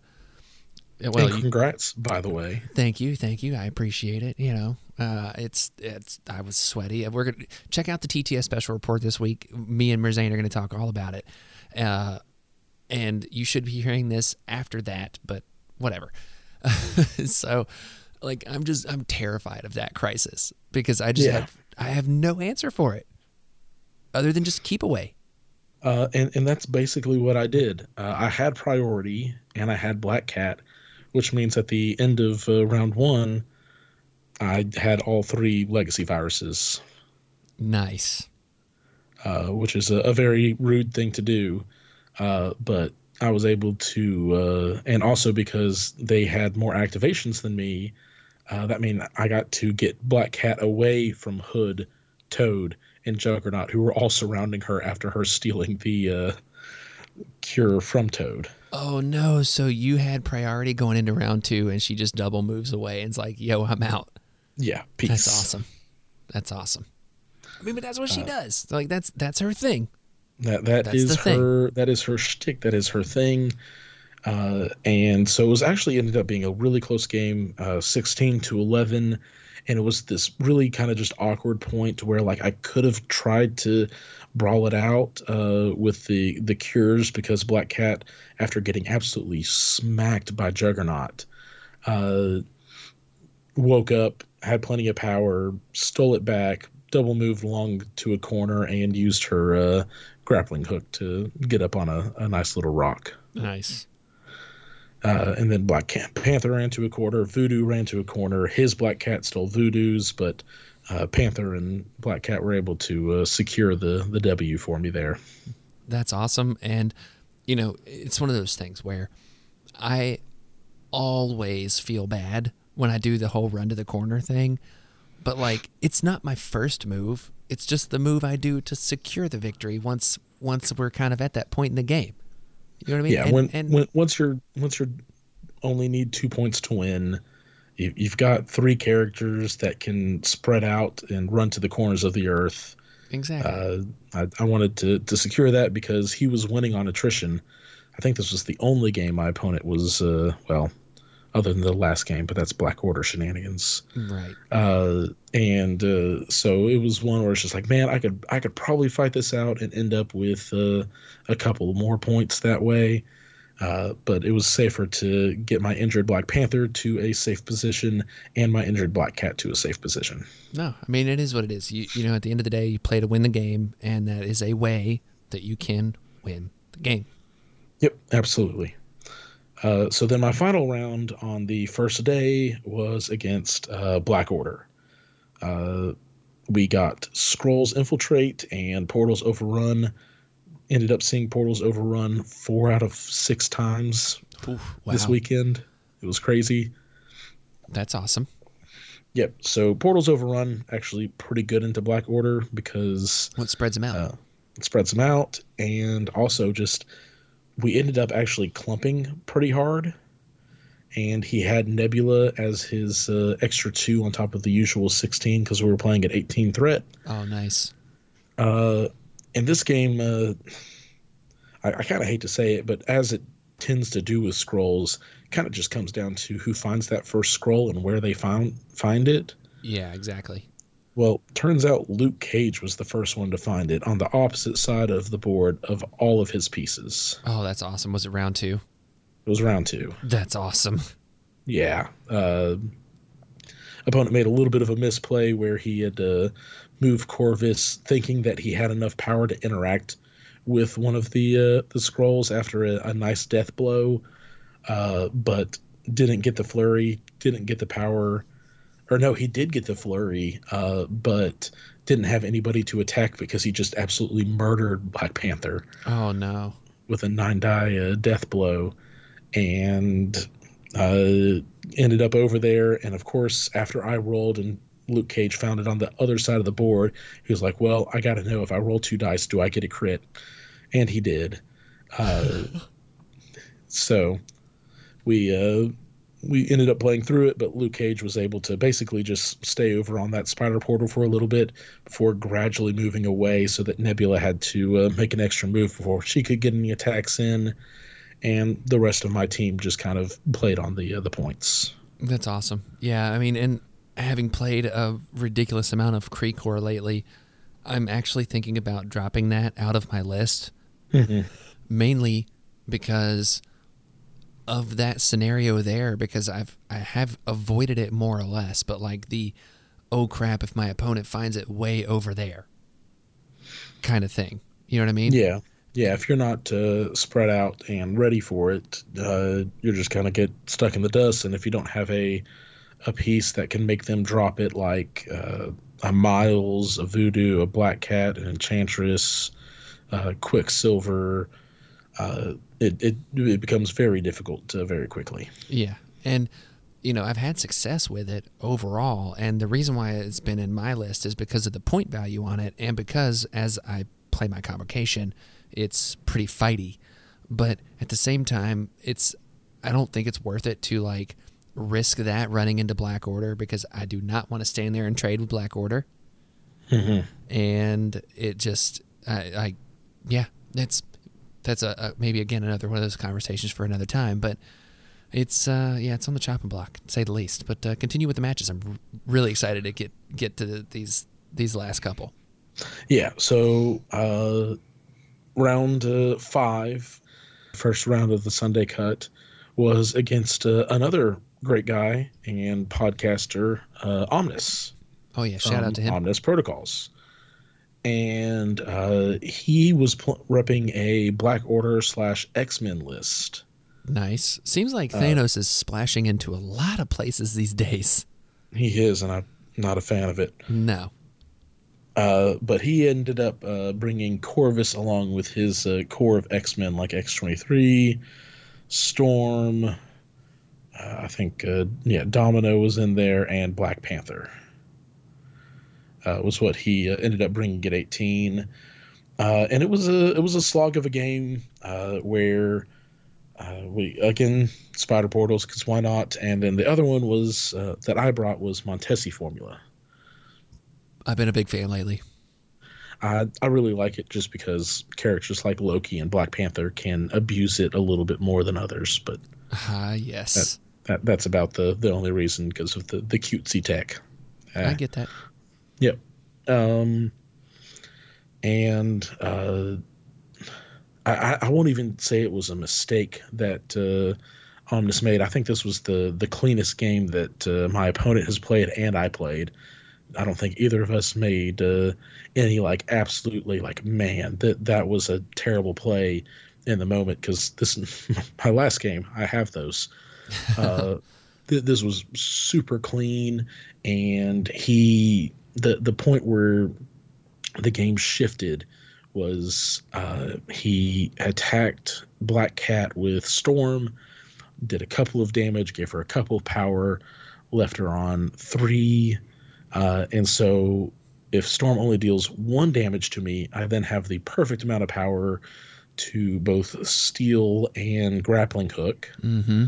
well, and you- congrats, by the way. Thank you, thank you. I appreciate it. You know, uh, it's it's. I was sweaty. We're gonna check out the TTS special report this week. Me and Merzane are gonna talk all about it, uh, and you should be hearing this after that. But whatever. so, like, I'm just I'm terrified of that crisis because I just Yeah. have I have no answer for it, other than just keep away. Uh, and, and that's basically what I did. Uh, I had priority, and I had Black Cat, which means at the end of uh, round one, I had all three legacy viruses. Nice. uh, which is a, a very rude thing to do. Uh, but I was able to, uh, and also because they had more activations than me, uh, that mean I got to get Black Cat away from Hood, Toad, and Juggernaut, who were all surrounding her after her stealing the uh, cure from Toad. Oh no! So you had priority going into round two, and she just double moves away and it's like, "Yo, I'm out." Yeah, peace. That's awesome. That's awesome. I mean, but that's what Uh, she does. Like that's that's her thing. That that That's is her that is her shtick. That is her thing. Uh, and so it was actually ended up being a really close game, uh, sixteen to eleven, and it was this really kind of just awkward point to where like I could have tried to brawl it out uh, with the the cures because Black Cat, after getting absolutely smacked by Juggernaut, uh, woke up, had plenty of power, stole it back, double moved along to a corner, and used her uh, grappling hook to get up on a, a nice little rock. Nice. Uh, and then Black Panther ran to a corner. Voodoo ran to a corner. His Black Cat stole Voodoo's, but uh, Panther and Black Cat were able to uh, secure the the W for me there. that's awesome. And you know, it's one of those things where I always feel bad when I do the whole run to the corner thing. But like it's not my first move. It's just the move I do to secure the victory once once we're kind of at that point in the game. You know what I mean? Yeah, And- when, and- when once you're once you're only need two points to win, you, you've got three characters that can spread out and run to the corners of the earth. exactly. Uh, I, I wanted to to secure that because he was winning on attrition. I think this was the only game my opponent was uh, well, other than the last game, but that's Black Order shenanigans. right. Uh, and uh, so it was one where it's just like, man, I could I could probably fight this out and end up with uh, a couple more points that way. Uh, but it was safer to get my injured Black Panther to a safe position and my injured Black Cat to a safe position. No, I mean it is what it is. You you know, at the end of the day, you play to win the game, and that is a way that you can win the game. Yep, absolutely. Uh, so then my final round on the first day was against uh, Black Order. Uh, we got Scrolls Infiltrate and Portals Overrun. Ended up seeing Portals Overrun four out of six times Oof, this weekend. It was crazy. That's awesome. Yep. So Portals Overrun actually pretty good into Black Order because What spreads them out? uh, it spreads them out, and also just we ended up actually clumping pretty hard. And he had Nebula as his uh, extra two on top of the usual 16 because we were playing at 18 threat. oh, nice. Uh, in this game, uh, I, I kind of hate to say it, but as it tends to do with scrolls, kind of just comes down to who finds that first scroll and where they found find it. Yeah, exactly. Well, turns out Luke Cage was the first one to find it on the opposite side of the board of all of his pieces. Oh, that's awesome. Was it round two? It was round two. That's awesome. Yeah. Uh, opponent made a little bit of a misplay where he had uh, move Corvus thinking that he had enough power to interact with one of the uh, the scrolls after a, a nice death blow, uh, but didn't get the flurry, didn't get the power, or no, he did get the flurry, uh, but didn't have anybody to attack because he just absolutely murdered Black Panther Oh no. with a nine die uh, death blow and uh, ended up over there. And of course, after I rolled and Luke Cage found it on the other side of the board, he was like, Well, I got to know if I roll two dice, do I get a crit? And he did. Uh, so we. We ended up playing through it, but Luke Cage was able to basically just stay over on that spider portal for a little bit before gradually moving away so that Nebula had to uh, make an extra move before she could get any attacks in. And the rest of my team just kind of played on the uh, the points. That's awesome. Yeah, I mean, and having played a ridiculous amount of Creekcore lately, I'm actually thinking about dropping that out of my list, mainly because of that scenario there. Because I've I have avoided it more or less, but like the oh crap if my opponent finds it way over there kind of thing. You know what I mean? Yeah, yeah. If you're not uh, spread out and ready for it, uh, you're just gonna get stuck in the dust. And if you don't have a a piece that can make them drop it, like uh, a Miles, a Voodoo, a Black Cat, an Enchantress, uh, Quicksilver, uh, it, it it becomes very difficult uh, very quickly. Yeah. And, you know, I've had success with it overall. And the reason why it's been in my list is because of the point value on it and because as I play my convocation, it's pretty fighty. But at the same time, it's, I don't think it's worth it to like risk that running into Black Order because I do not want to stand there and trade with Black Order. And it just, I, I yeah, it's, that's a, a maybe again another one of those conversations for another time. But it's uh, yeah, it's on the chopping block, to say the least. But uh, continue with the matches. I'm r- really excited to get get to the, these these last couple. Yeah. So uh, round uh, five, first round of the Sunday cut, was against uh, another great guy and podcaster, uh, Omnis. Oh yeah, shout out to him. Omnis Protocols. And uh, he was pl- repping a Black Order slash X Men list. Nice. Seems uh, like Thanos is splashing into a lot of places these days. He is, and I'm not a fan of it. No. Uh, but he ended up uh, bringing Corvus along with his uh, core of X Men like X twenty three, Storm. Uh, I think uh, yeah, Domino was in there, and Black Panther uh, was what he ended up bringing at eighteen. and it was a it was a slog of a game where we again spider portals because why not? And then the other one was that I brought was Montesi formula. I've been a big fan lately. I I really like it just because characters like Loki and Black Panther can abuse it a little bit more than others, but ah uh, yes, that, that that's about the the only reason because of the the cutesy tech. Uh, I get that. Yep. Um, and uh, I I won't even say it was a mistake that. Uh, Omnis made. I think this was the the cleanest game that uh, my opponent has played and I played. I don't think either of us made uh, any like absolutely like man that that was a terrible play in the moment because this my last game I have those. Uh, th- this was super clean, and he the the point where the game shifted was uh, he attacked Black Cat with Storm, did a couple of damage, gave her a couple of power, left her on three uh, and so if Storm only deals one damage to me, I then have the perfect amount of power to both steal and grappling hook. Mm-hmm.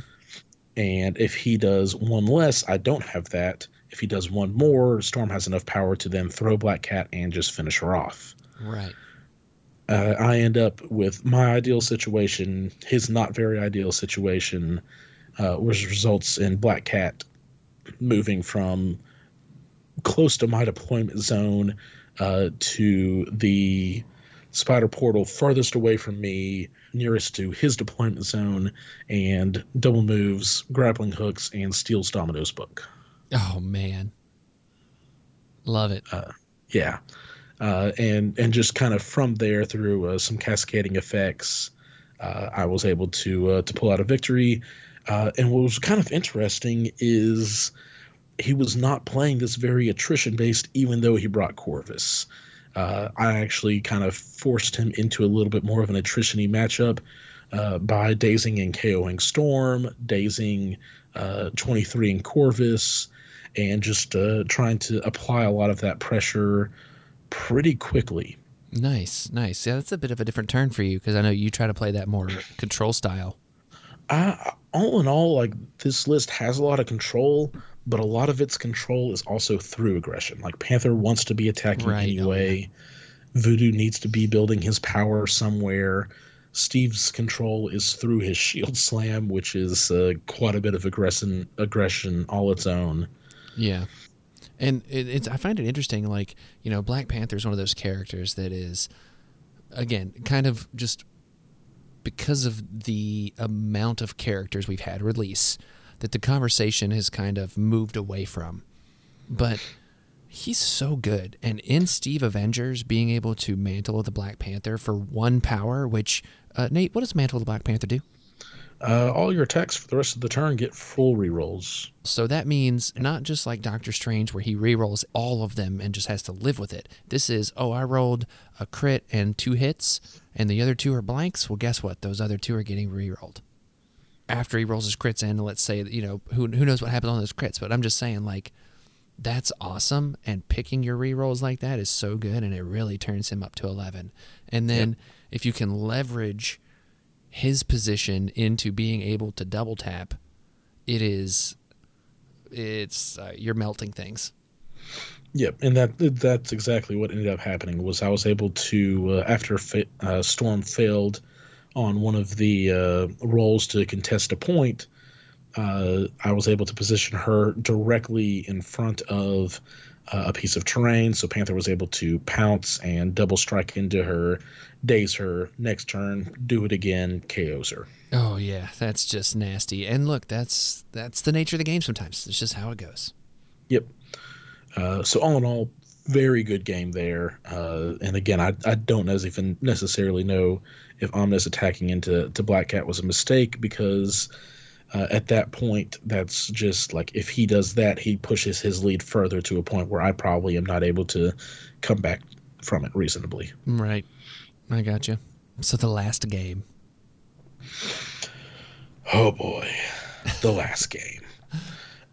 And if he does one less, I don't have that. If he does one more, Storm has enough power to then throw Black Cat and just finish her off. Right. Uh, I end up with my ideal situation, his not very ideal situation, uh, which results in Black Cat moving from close to my deployment zone uh, to the spider portal farthest away from me, nearest to his deployment zone, and double moves, grappling hooks, and steals Domino's book. Oh man, love it. Uh, yeah, uh, and and just kind of from there through uh, some cascading effects, uh, I was able to uh, to pull out a victory. Uh, and what was kind of interesting is he was not playing this very attrition based, even though he brought Corvus. I actually kind of forced him into a little bit more of an attrition matchup by dazing and KOing Storm, dazing uh, 23 and Corvus, and just uh, trying to apply a lot of that pressure pretty quickly. Nice, nice. Yeah, that's a bit of a different turn for you because I know you try to play that more control style. I, all in all, like this list has a lot of control, but a lot of its control is also through aggression. Like Panther wants to be attacking right, anyway. Oh, yeah. Voodoo needs to be building his power somewhere. Steve's control is through his shield slam, which is uh, quite a bit of aggression aggression all its own. Yeah, and it, it's I find it interesting. Like you know, Black Panther is one of those characters that is, again, kind of just because of the amount of characters we've had release that the conversation has kind of moved away from. But he's so good. And in Steve Avengers, being able to mantle the Black Panther for one power, which, uh, Nate, what does mantle the Black Panther do? Uh, all your attacks for the rest of the turn get full rerolls. So that means not just like Doctor Strange, where he rerolls all of them and just has to live with it. This is, oh, I rolled a crit and two hits, and the other two are blanks. Well, guess what? Those other two are getting rerolled after he rolls his crits in, let's say, you know, who, who knows what happens on those crits, but I'm just saying, like, that's awesome. And picking your rerolls like that is so good, and it really turns him up to 11. And then yep. if you can leverage his position into being able to double tap, it is, it's, uh, you're melting things. Yep, and that that's exactly what ended up happening. Was I was able to uh, after fa- uh, Storm failed on one of the uh, rolls to contest a point, uh, I was able to position her directly in front of a piece of terrain. So Panther was able to pounce and double strike into her, daze her. Next turn, do it again, KOs her. Oh yeah, that's just nasty. And look, that's that's the nature of the game. Sometimes it's just how it goes. Yep. Uh, so all in all, very good game there. Uh, and again, I, I don't even necessarily know if Omnis attacking into to Black Cat was a mistake because uh, at that point, that's just like if he does that, he pushes his lead further to a point where I probably am not able to come back from it reasonably. Right. I got you. So the last game. Oh boy, the last game.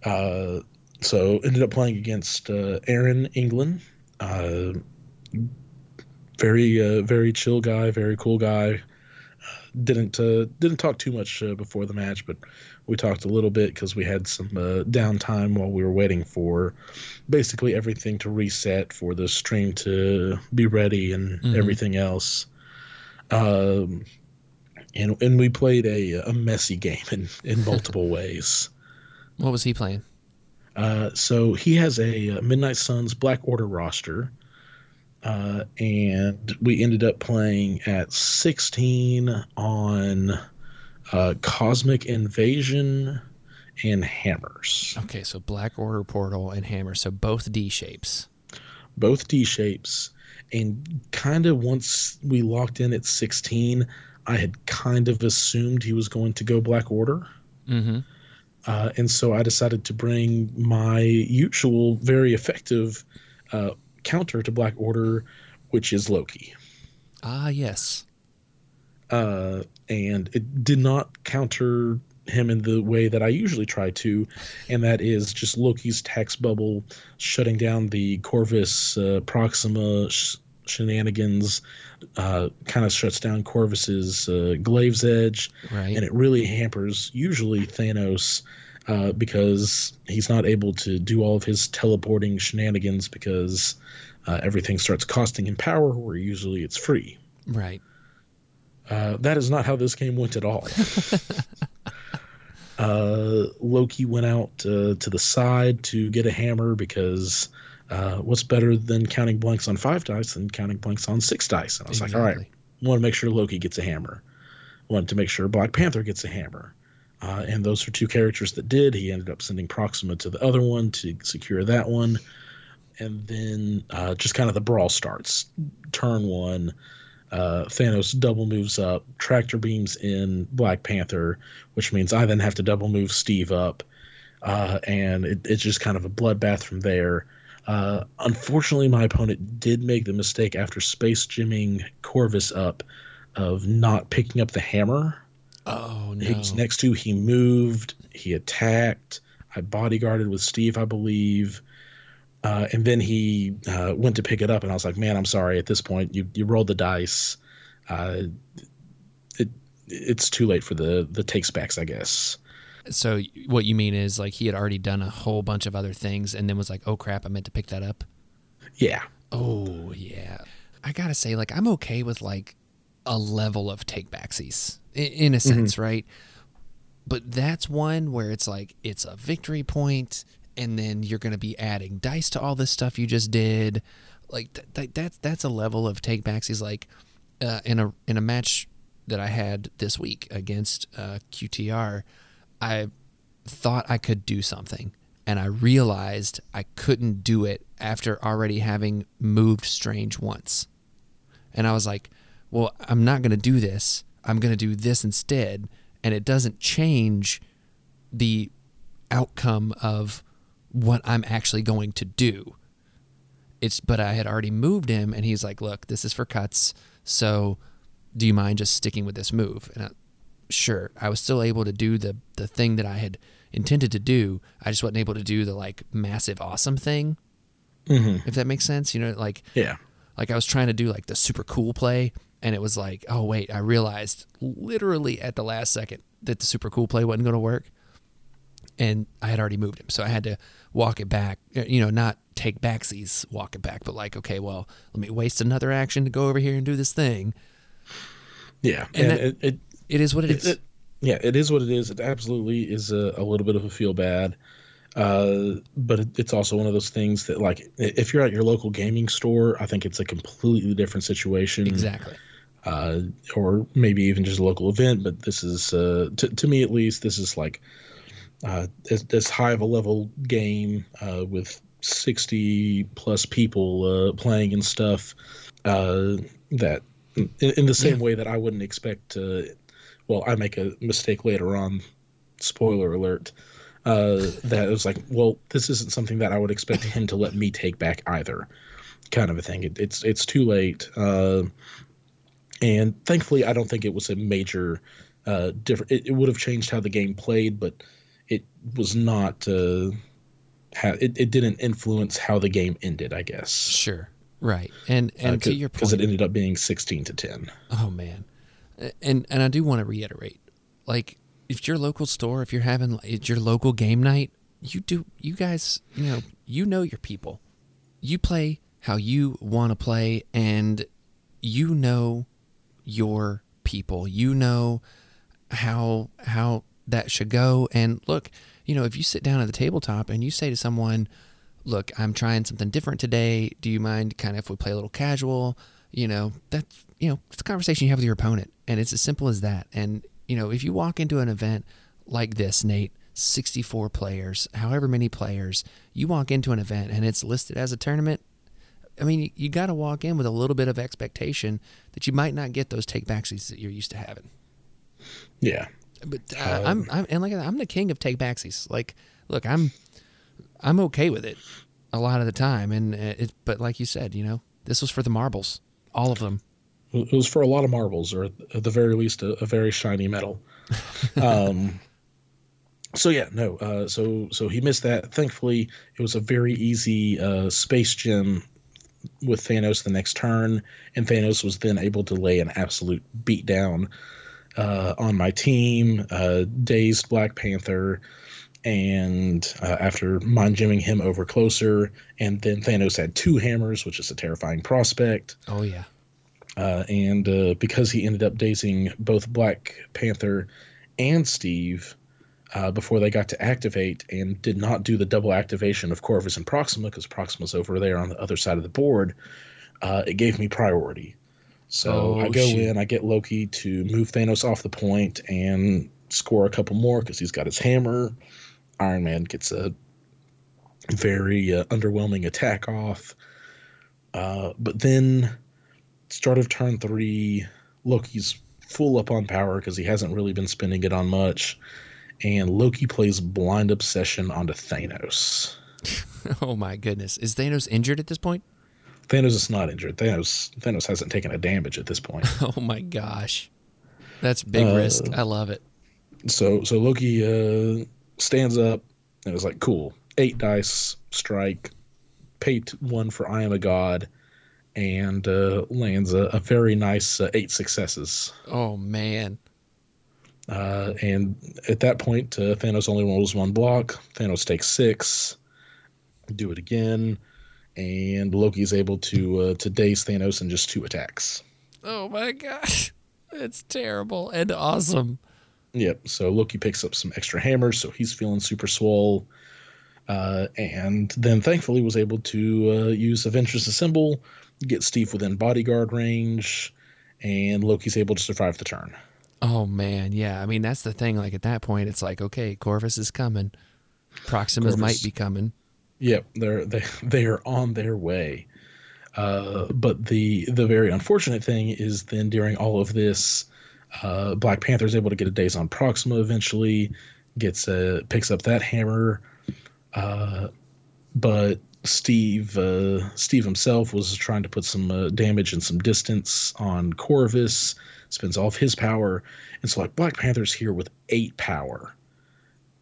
Uh, so ended up playing against uh, Aaron England. Uh, very, uh, very chill guy, very cool guy. Didn't uh, didn't talk too much uh, before the match, but we talked a little bit because we had some uh, downtime while we were waiting for basically everything to reset for the stream to be ready and Mhm. everything else. Um, and and we played a a messy game in in multiple ways. What was he playing? Uh, so he has a uh, Midnight Suns Black Order roster, uh, and we ended up playing at 16 on uh, Cosmic Invasion and Hammers, Okay, so Black Order Portal and Hammer, so both D shapes. both D shapes. And kind of once we locked in at 16, I had kind of assumed he was going to go Black Order. Mm-hmm. Uh, and so I decided to bring my usual, very effective uh, counter to Black Order, which is Loki. Ah, yes. Uh, and it did not counter him in the way that I usually try to, and that is just Loki's tax bubble shutting down the Corvus uh, Proxima sh- shenanigans, uh, kind of shuts down Corvus's uh, Glaive's Edge, Right. and it really hampers usually Thanos uh, because he's not able to do all of his teleporting shenanigans because uh, everything starts costing him power where usually it's free. right. Uh, that is not how this game went at all. uh, Loki went out uh, to the side to get a hammer because uh, what's better than counting blanks on five dice than counting blanks on six dice? And I was like, all right, Exactly. want to make sure Loki gets a hammer. Want to make sure Black Panther gets a hammer. Uh, and those are two characters that did. He ended up sending Proxima to the other one to secure that one. And then uh, just kind of the brawl starts. Turn one, uh, Thanos double moves up, tractor beams in Black Panther, which means I then have to double move Steve up. Uh, and it, it's just kind of a bloodbath from there. Uh, unfortunately, my opponent did make the mistake after space gemming Corvus up of not picking up the hammer. Oh no. He was next to, he moved, he attacked. I bodyguarded with Steve, I believe. Uh, and then he uh, went to pick it up, and I was like, man, I'm sorry. At this point, you, you rolled the dice. Uh, it, it's too late for the, the takes backs, I guess. So what you mean is like he had already done a whole bunch of other things and then was like, "Oh crap, I meant to pick that up." Yeah. Oh yeah. I gotta say, like, I'm okay with like a level of take backsies in, a sense, right? But that's one where it's like it's a victory point, and then you're gonna be adding dice to all this stuff you just did. Like th- th- that's that's a level of take backsies. Like uh, in a in a match that I had this week against uh, QTR, I thought I could do something and I realized I couldn't do it after already having moved Strange once. And I was like, well, I'm not going to do this. I'm going to do this instead. And it doesn't change the outcome of what I'm actually going to do. It's but I had already moved him and he's like, "Look, this is for cuts. So, do you mind just sticking with this move?" And I, sure, I was still able to do the the thing that I had intended to do. I just wasn't able to do the like massive awesome thing, Mm-hmm. if that makes sense. You know, like Yeah. like I was trying to do like the super cool play and it was like, "Oh wait, I realized literally at the last second that the super cool play wasn't going to work." And I had already moved him, so I had to walk it back. uh, You know, not take backsies, walk it back, but like, okay, well, let me waste another action to go over here and do this thing. Yeah. And And, that- it, it, It is what it it, is. it- yeah, it is what it is. It absolutely is a, a little bit of a feel bad. Uh, but it, it's also one of those things that, like, if you're at your local gaming store, I think it's a completely different situation. exactly. Uh, or maybe even just a local event. But this is, uh, to, to me at least, this is like uh, as, as high of a level game uh, with 60 plus people uh, playing and stuff uh, that in, in the same Yeah. way that I wouldn't expect. Uh, well, I make a mistake later on spoiler alert. Uh, that it was like, well, this isn't something that I would expect him to let me take back either, kind of a thing. It, it's it's too late, uh, and thankfully, I don't think it was a major uh, different. It, it would have changed how the game played, but it was not. Uh, ha- it it didn't influence how the game ended. I guess. Sure. Right. And and Uh, to your point, because it ended up being sixteen to ten. Oh man, and and I do want to reiterate, like if your local store, if you're having it's your local game night, you do you guys, you know, you know your people, you play how you want to play, and you know your people, you know how how that should go. And look, you know, if you sit down at the tabletop and you say to someone, look, I'm trying something different today. Do you mind kind of if we play a little casual? You know, that's, you know, it's a conversation you have with your opponent. And it's as simple as that. And, you know, if you walk into an event like this, Nate, 64 players, however many players, you walk into an event and it's listed as a tournament. I mean, you, got to walk in with a little bit of expectation that you might not get those take backsies that you're used to having. Yeah, But uh, I'm, I'm, and like I'm the king of take backsies. Like, look, I'm, I'm okay with it a lot of the time. And uh, it, but like you said, you know, this was for the marbles, all of them. it was for a lot of marbles, or at the very least, a, a very shiny metal. um, so yeah, no. Uh, so so he missed that. Thankfully, it was a very easy uh, space gem with Thanos the next turn, and Thanos was then able to lay an absolute beatdown uh, on my team. Uh, dazed Black Panther, and uh, after mind gemming him over closer, and then Thanos had two hammers, which is a terrifying prospect. Oh yeah. Uh, and uh, because he ended up dazing both Black Panther and Steve uh, before they got to activate, and did not do the double activation of Corvus and Proxima because Proxima's over there on the other side of the board, uh, it gave me priority. So Oh, I go shoot. in, I get Loki to move Thanos off the point and score a couple more because he's got his hammer. Iron Man gets a very uh, underwhelming attack off. Uh, but then, start of turn three, Loki's full up on power because he hasn't really been spending it on much. And Loki plays Blind Obsession onto Thanos. Oh my goodness. Is Thanos injured at this point? Thanos is not injured. Thanos Thanos hasn't taken a damage at this point. Oh my gosh. That's big Uh, risk. I love it. so so Loki uh, stands up and is like, "Cool, eight dice strike, pay t- one for I am a god," and uh, lands a, a very nice uh, eight successes. Oh man. Uh, and at that point, uh, Thanos only rolls one block. Thanos takes six. Do it again, and Loki's able to uh, to daze Thanos in just two attacks. Oh my gosh. It's terrible and awesome. Yep. So Loki picks up some extra hammers, so he's feeling super swole. Uh, and then thankfully was able to uh, use Avengers Assemble, get Steve within bodyguard range, and Loki's able to survive the turn. Oh man, yeah. I mean that's the thing. Like at that point, it's like, okay, Corvus is coming. Proximus Corvus. might be coming. Yep, they're they they are on their way. Uh, but the the very unfortunate thing is then during all of this, uh, Black Panther is able to get a daze on Proxima eventually, gets uh, picks up that hammer, uh, but Steve uh, Steve himself was trying to put some uh, damage and some distance on Corvus, spends all of his power, and so like Black Panther's here with eight power.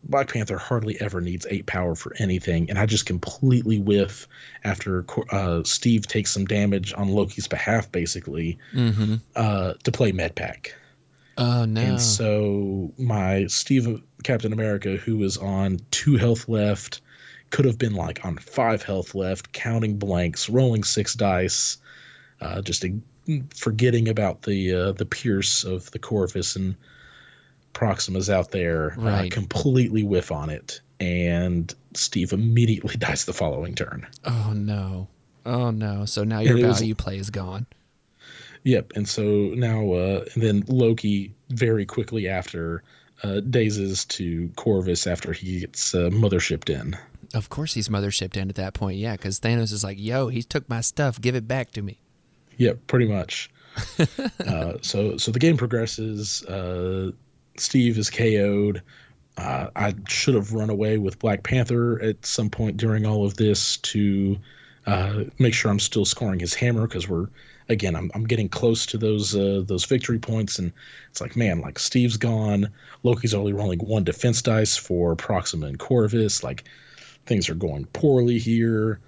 Black Panther hardly ever needs eight power for anything, and I just completely whiff after uh, Steve takes some damage on Loki's behalf, basically, Mm-hmm. uh, to play Medpack. Oh no. And so my Steve Captain America, who is on two health left, could have been like on five health left, counting blanks, rolling six dice, uh, just a, forgetting about the uh, the Pierce of the Corvus and Proxima's out there, uh, completely whiff on it, and Steve immediately dies the following turn. oh no. Oh no. So now your it was- value play is gone. Yep, and so now, uh, and then Loki very quickly after uh, dazes to Corvus after he gets uh, mothershipped in. Of course he's mothershipped in at that point, yeah, because Thanos is like, yo, he took my stuff, give it back to me. Yep, pretty much. uh, so so the game progresses. Uh, Steve is KO'd. Uh, I should have run away with Black Panther at some point during all of this to uh, make sure I'm still scoring his hammer because we're again I'm, I'm getting close to those uh, those victory points and it's like man like Steve's gone Loki's only rolling one defense dice for Proxima and Corvus like things are going poorly here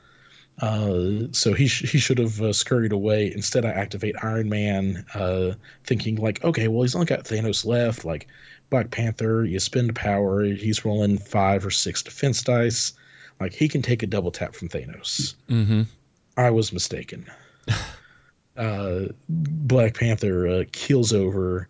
uh, so he sh- he should have uh, scurried away instead I activate Iron Man uh, thinking like okay well he's only got Thanos left like Black Panther you spend power he's rolling five or six defense dice like he can take a double tap from Thanos Mm-hmm. I was mistaken. uh, Black Panther uh, keels over.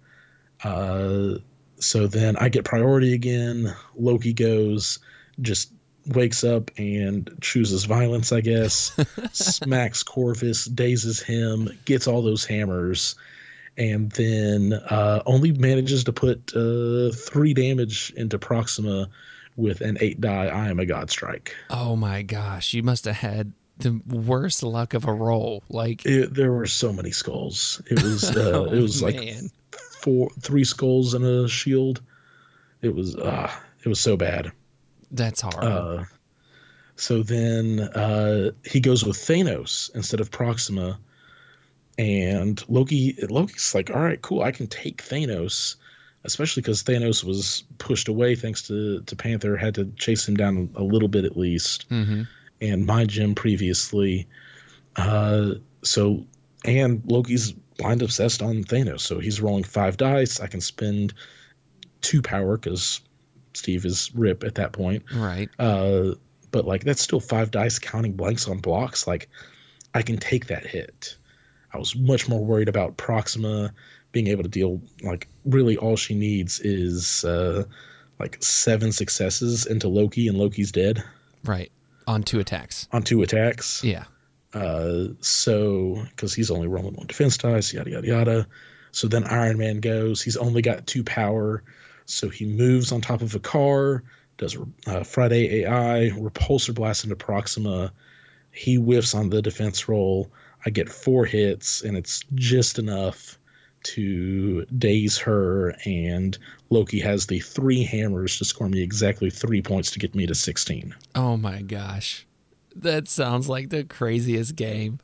Uh, so then I get priority again. Loki goes, just wakes up and chooses violence, I guess. smacks Corvus, dazes him, gets all those hammers, and then uh, only manages to put uh, three damage into Proxima with an eight die I am a god strike. Oh my gosh, you must have had the worst luck of a roll. Like, It, there were so many skulls. It was uh, Oh, it was like four, three skulls and a shield. It was uh, it was so bad. That's hard. Uh, so then uh, he goes with Thanos instead of Proxima, and Loki. Loki's like, all right, cool, I can take Thanos, especially because Thanos was pushed away thanks to to Panther. Had to chase him down a little bit at least mm-hmm. and mind gem previously. Uh, so and Loki's blind obsessed on Thanos, so he's rolling five dice. I can spend two power because Steve is rip at that point. Right. Uh, but like that's still five dice counting blanks on blocks. Like I can take that hit. I was much more worried about Proxima being able to deal. Like really, all she needs is uh, like seven successes into Loki, and Loki's dead Right. On two attacks. on two attacks. Yeah. Uh, so because he's only rolling one defense dice, yada yada yada. So then Iron Man goes. He's only got two power, so he moves on top of a car. Does uh, Friday AI repulsor blast into Proxima. He whiffs on the defense roll. I get four hits, and it's just enough to daze her. And Loki has the three hammers to score me exactly three points to get me to sixteen. Oh my gosh. That sounds like the craziest game.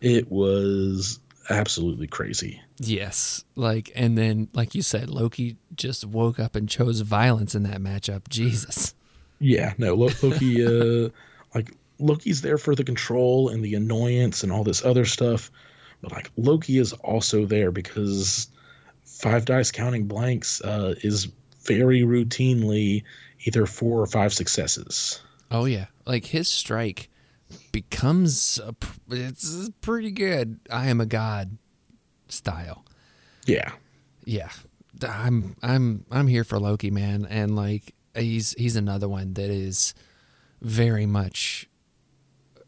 It was absolutely crazy. Yes. Like, and then, like you said, Loki just woke up and chose violence in that matchup. Jesus. Yeah, no, Lo- Loki, uh, like Loki's there for the control and the annoyance and all this other stuff, but like Loki is also there because five dice counting blanks uh, is very routinely either four or five successes. Oh, yeah. Like his strike becomes, a, it's pretty good. I am a god style. Yeah, yeah. I'm i'm i'm here for loki man. And like he's he's another one that is very much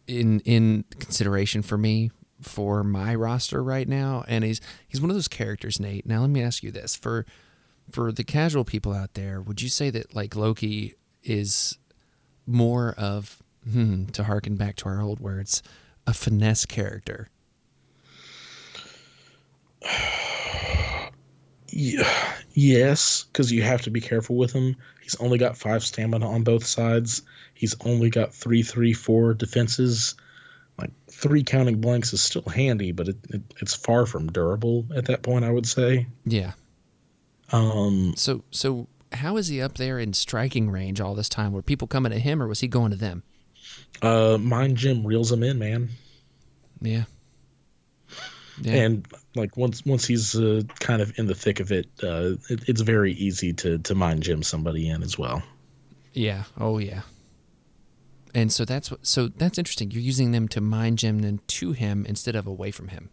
in in consideration for me for my roster right now. And he's he's one of those characters nate. Now let me ask you this. For for the casual people out there would you say that like loki is more of hmm, to harken back to our old words a finesse character yeah yes, because you have to be careful with him. He's only got five stamina on both sides. He's only got three, three, four defenses. Like three counting blanks is still handy, but it, it it's far from durable at that point. I would say. yeah Um, So so how is he up there in striking range all this time? Were people coming to him or was he going to them? Uh, Mind Gem reels him in, man. Yeah. Yeah. And like once once he's uh, kind of in the thick of it, uh, it, it's very easy to to Mind Gem somebody in as well. yeah. Oh yeah. And so that's what so that's interesting. You're using them to mind gem them to him instead of away from him.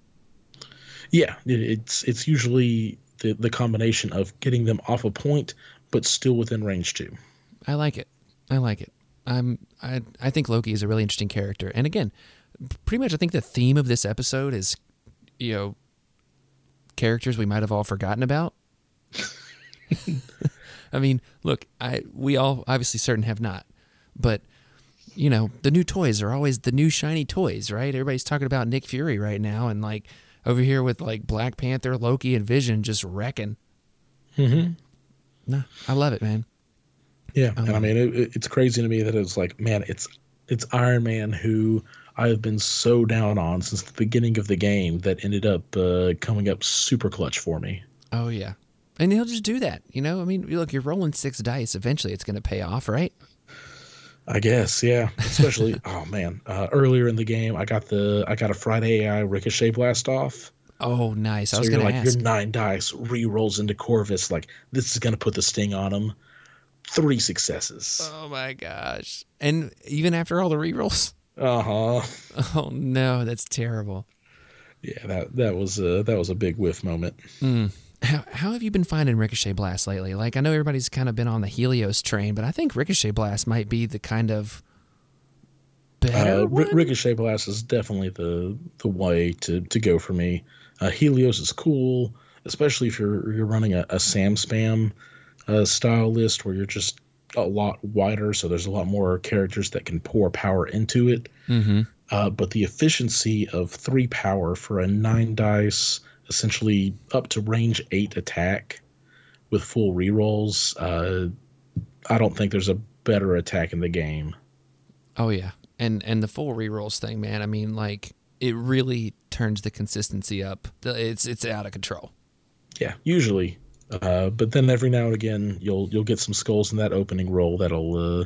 Yeah, it, it's it's usually the the combination of getting them off a point, but still within range too. I like it. I like it. I'm I I think Loki is a really interesting character. And again, pretty much I think the theme of this episode is you know characters we might have all forgotten about. I mean, look, I we all obviously certain have not. But you know, the new toys are always the new shiny toys, right? Everybody's talking about Nick Fury right now and like over here with like Black Panther, Loki and Vision just wrecking. Mm-hmm. No, I love it, man. Yeah, I and I mean, it, it- it's crazy to me that it's like, man, it's it's Iron Man who I have been so down on since the beginning of the game that ended up uh, coming up super clutch for me. Oh yeah, and he'll just do that. You know, I mean, look, you're rolling six dice. Eventually, it's going to pay off, right? I guess, yeah. Especially, oh man, uh, earlier in the game, I got the I got a Friday AI ricochet blast off. Oh, nice. I So was you're like ask. your nine dice re-rolls into Corvus. Like this is gonna put the sting on him. Three successes. Oh my gosh! And even after all the rerolls. Uh huh. Oh no, that's terrible. Yeah, that that was a that was a big whiff moment. How, how have you been finding Ricochet Blast lately? Like, I know everybody's kind of been on the Helios train, but I think Ricochet Blast might be the kind of better Uh. Ri- Ricochet Blast is definitely the the way to, to go for me. Uh, Helios is cool, especially if you're you're running a, a Sam spam uh, style list where you're just a lot wider, so there's a lot more characters that can pour power into it. mm-hmm. Uh, but the efficiency of three power for a nine dice, essentially up to range eight attack with full rerolls, uh, I don't think there's a better attack in the game. Oh yeah, and and the full rerolls thing, man. I mean, like it really turns the consistency up. It's it's out of control. Yeah, usually. Uh, but then every now and again, you'll you'll get some skulls in that opening roll that'll uh,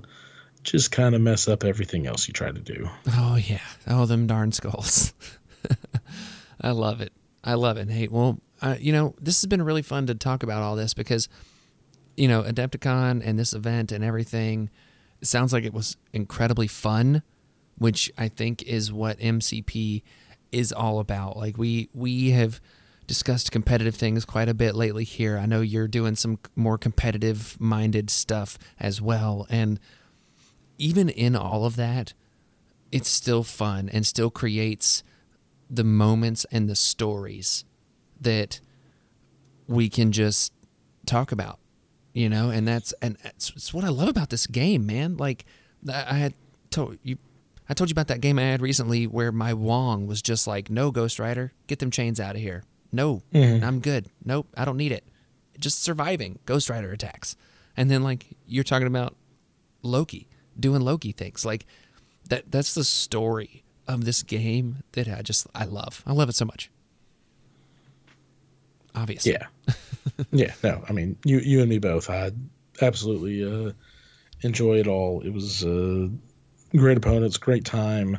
just kind of mess up everything else you try to do. Oh yeah. Oh them darn skulls. I love it. I love it. Hey, well, uh, you know, this has been really fun to talk about all this because, you know, Adepticon and this event and everything, sounds like it was incredibly fun, which I think is what MCP is all about. Like we we have discussed competitive things quite a bit lately here. I know you're doing some more competitive minded stuff as well and even in all of that, it's still fun and still creates the moments and the stories that we can just talk about, you know, and that's and that's, what I love about this game, man. Like I had told you, I told you about that game I had recently where my Wong was just like, "No, Ghost Rider, get them chains out of here. No, I'm good. Nope, I don't need it. Just surviving Ghost Rider attacks." And then like you're talking about Loki doing Loki things. Like that that's the story of this game that I just I love. I love it so much. Obviously. Yeah, yeah. No, I mean you you and me both. I absolutely uh, enjoy it all. It was uh, great opponents, great time,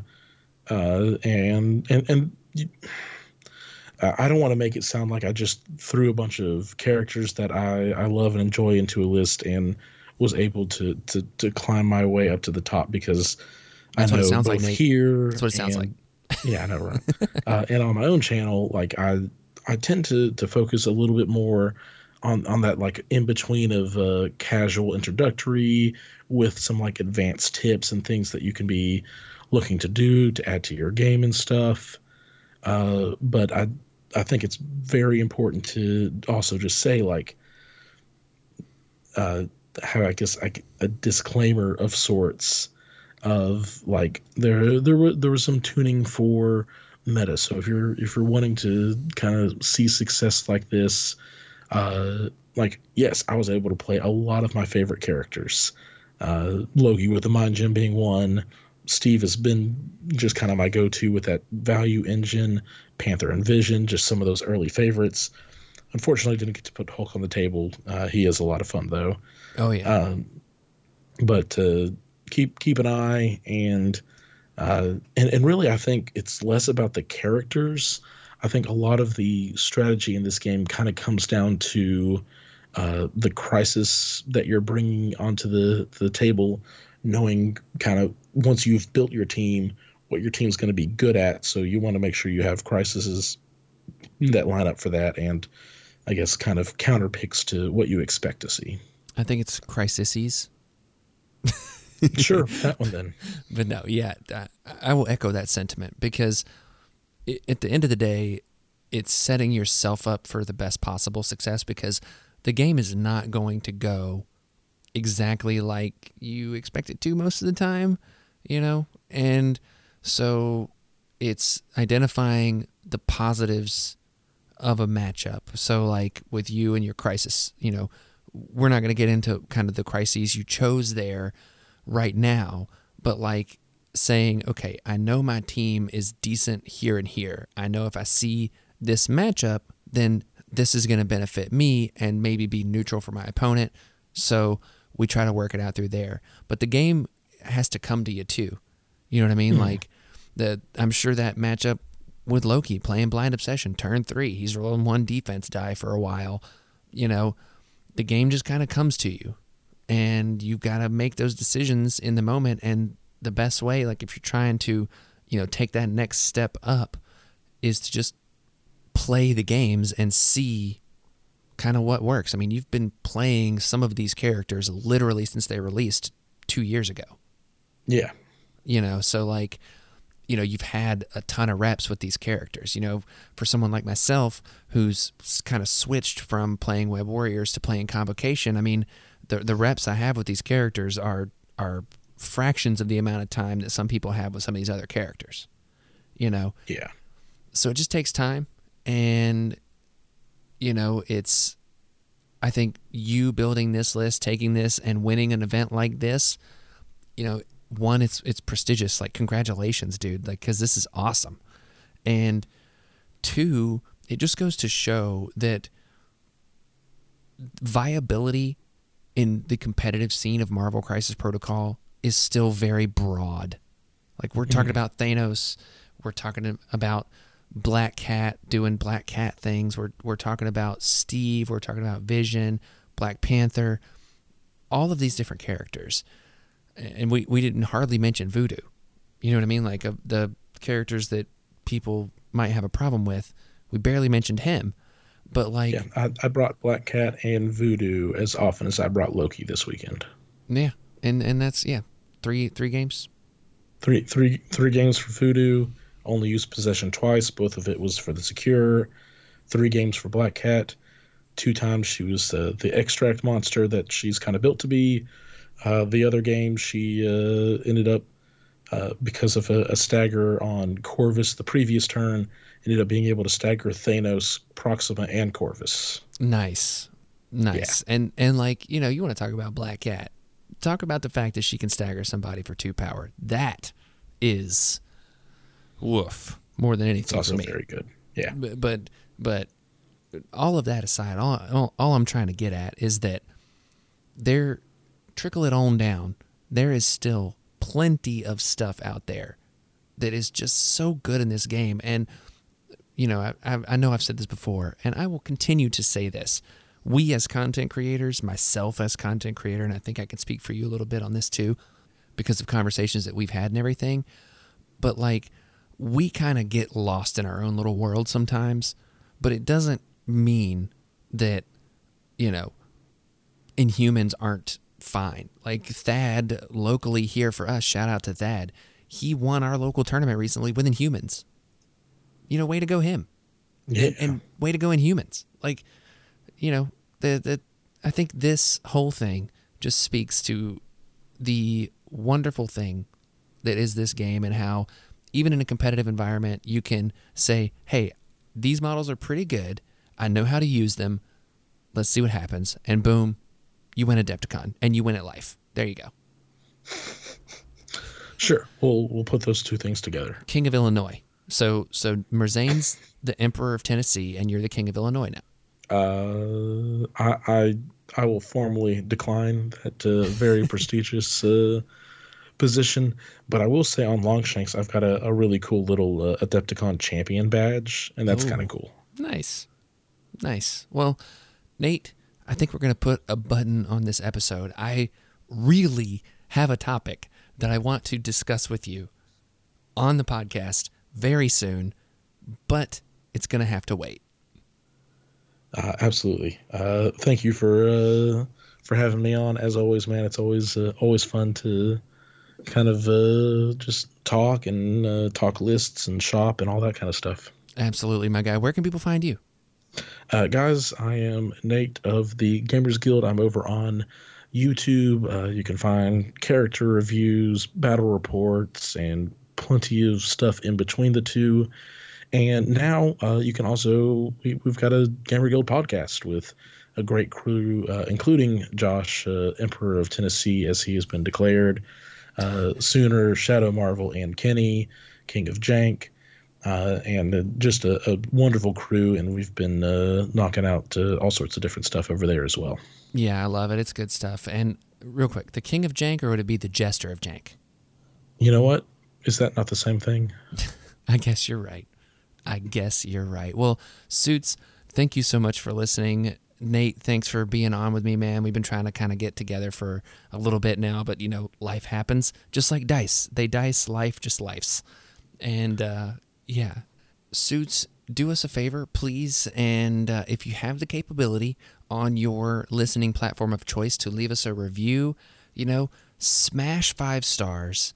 uh, and and and. You, I don't want to make it sound like I just threw a bunch of characters that I, I love and enjoy into a list and was able to, to, to climb my way up to the top because That's I what know it sounds both like, here. That's what it sounds and- yeah, I know, right? uh, and on my own channel, like I I tend to to focus a little bit more on on that like in between of uh, casual introductory with some like advanced tips and things that you can be looking to do to add to your game and stuff. Uh, but I I think it's very important to also just say like uh, how I guess a disclaimer of sorts of like there there were there was some tuning for meta. So if you're if you're wanting to kind of see success like this, uh, like yes, I was able to play a lot of my favorite characters. Uh, Loki with the mind gem being one. Steve has been just kind of my go-to with that value engine. Panther and Vision, just some of those early favorites. Unfortunately, didn't get to put Hulk on the table. Uh, he is a lot of fun though. Oh yeah. Um, but uh, keep keep an eye and uh, and and really, I think it's less about the characters. I think a lot of the strategy in this game kind of comes down to uh, the crisis that you're bringing onto the the table, knowing kind of once you've built your team, what your team's going to be good at. So you want to make sure you have crises that line up for that, and I guess kind of counter picks to what you expect to see. I think it's crises. Sure, that one then. But no, yeah, I, I will echo that sentiment because at the end of the day, it's setting yourself up for the best possible success because the game is not going to go exactly like you expect it to most of the time, you know? And so it's identifying the positives of a matchup. So like with you and your crisis, you know, we're not going to get into kind of the crises you chose there right now, but like saying, okay, I know my team is decent here and here. I know if I see this matchup, then this is going to benefit me and maybe be neutral for my opponent. So we try to work it out through there. But the game has to come to you too. You know what I mean? Mm. Like the I'm sure that matchup with Loki playing blind obsession turn 3, he's rolling one defense die for a while. You know, the game just kind of comes to you and you've got to make those decisions in the moment and the best way like if you're trying to, you know, take that next step up is to just play the games and see kind of what works. I mean, you've been playing some of these characters literally since they released 2 years ago. Yeah. You know, so like you know, you've had a ton of reps with these characters. You know, for someone like myself who's kind of switched from playing Web Warriors to playing Convocation, I mean, the the reps I have with these characters are are fractions of the amount of time that some people have with some of these other characters. You know. Yeah. So it just takes time and you know it's i think you building this list taking this and winning an event like this you know one it's it's prestigious like congratulations dude like cuz this is awesome and two it just goes to show that viability in the competitive scene of Marvel Crisis Protocol is still very broad like we're talking mm-hmm. about Thanos we're talking about Black Cat doing Black Cat things. We're we're talking about Steve. We're talking about Vision, Black Panther, all of these different characters, and we we didn't hardly mention Voodoo. You know what I mean? Like uh, the characters that people might have a problem with. We barely mentioned him, but like yeah, I, I brought Black Cat and Voodoo as often as I brought Loki this weekend. Yeah, and and that's yeah, three three games. Three three three games for Voodoo only used possession twice. Both of it was for the secure. Three games for Black Cat. Two times she was uh, the extract monster that she's kind of built to be. Uh, the other game she uh, ended up uh, because of a, a, stagger on Corvus the previous turn, ended up being able to stagger Thanos, Proxima, and Corvus. Nice, nice, yeah. and and like you know you want to talk about Black Cat, talk about the fact that she can stagger somebody for two power. That is woof more than anything. It's also for me. very good. Yeah. But, but but all of that aside, all, all all I'm trying to get at is that there trickle it on down. There is still plenty of stuff out there that is just so good in this game, and you know I, I, know I've said this before, and I will continue to say this. We as content creators, myself as content creator, and I think I can speak for you a little bit on this too, because of conversations that we've had and everything. But like we kind of get lost in our own little world sometimes, but it doesn't mean that, you know, Inhumans aren't fine. Like Thad locally here for us, shout out to Thad. He won our local tournament recently with Inhumans. You know, way to go him. Yeah. And, and way to go Inhumans. Like, you know, the the I think this whole thing just speaks to the wonderful thing that is this game and how even in a competitive environment, you can say, hey, these models are pretty good. I know how to use them. Let's see what happens. And boom, you win Adepticon and you win at life. There you go. Sure. We'll we'll put those two things together. King of Illinois. So so Merzane's the Emperor of Tennessee and you're the King of Illinois now. Uh I I, I will formally decline that uh, very prestigious uh, position. But I will say on Longshanks, I've got a, a really cool little uh, Adepticon champion badge, and that's kind of cool. Nice. Nice. Well, Nate, I think we're going to put a button on this episode. I really have a topic that I want to discuss with you on the podcast very soon, but it's going to have to wait. Uh, absolutely. Uh, thank you for uh, for having me on. As always, man, it's always uh, always fun to kind of uh, just talk and uh, talk lists and shop and all that kind of stuff. Absolutely, my guy. Where can people find you? Uh, guys, I am Nate of the Gamers Guild. I'm over on YouTube. Uh, you can find character reviews, battle reports, and plenty of stuff in between the two. And now uh, you can also, we, have got a Gamer Guild podcast with a great crew, uh, including Josh, uh, Emperor of Tennessee, as he has been declared. Uh, Sooner, Shadow Marvel, and Kenny, King of Jank. Uh, and uh, just a, a, wonderful crew, and we've been uh, knocking out uh, all sorts of different stuff over there as well. Yeah, I love it. It's good stuff. And real quick, the King of Jank, or would it be the Jester of Jank? You know what? Is that not the same thing? I guess you're right. I guess you're right. Well, Suits, thank you so much for listening. Nate, thanks for being on with me, man. We've been trying to kind of get together for a little bit now, but you know, life happens just like dice. They dice, life just lifes. And uh, yeah, Suits, do us a favor, please. And uh, if you have the capability on your listening platform of choice to leave us a review, you know, smash five stars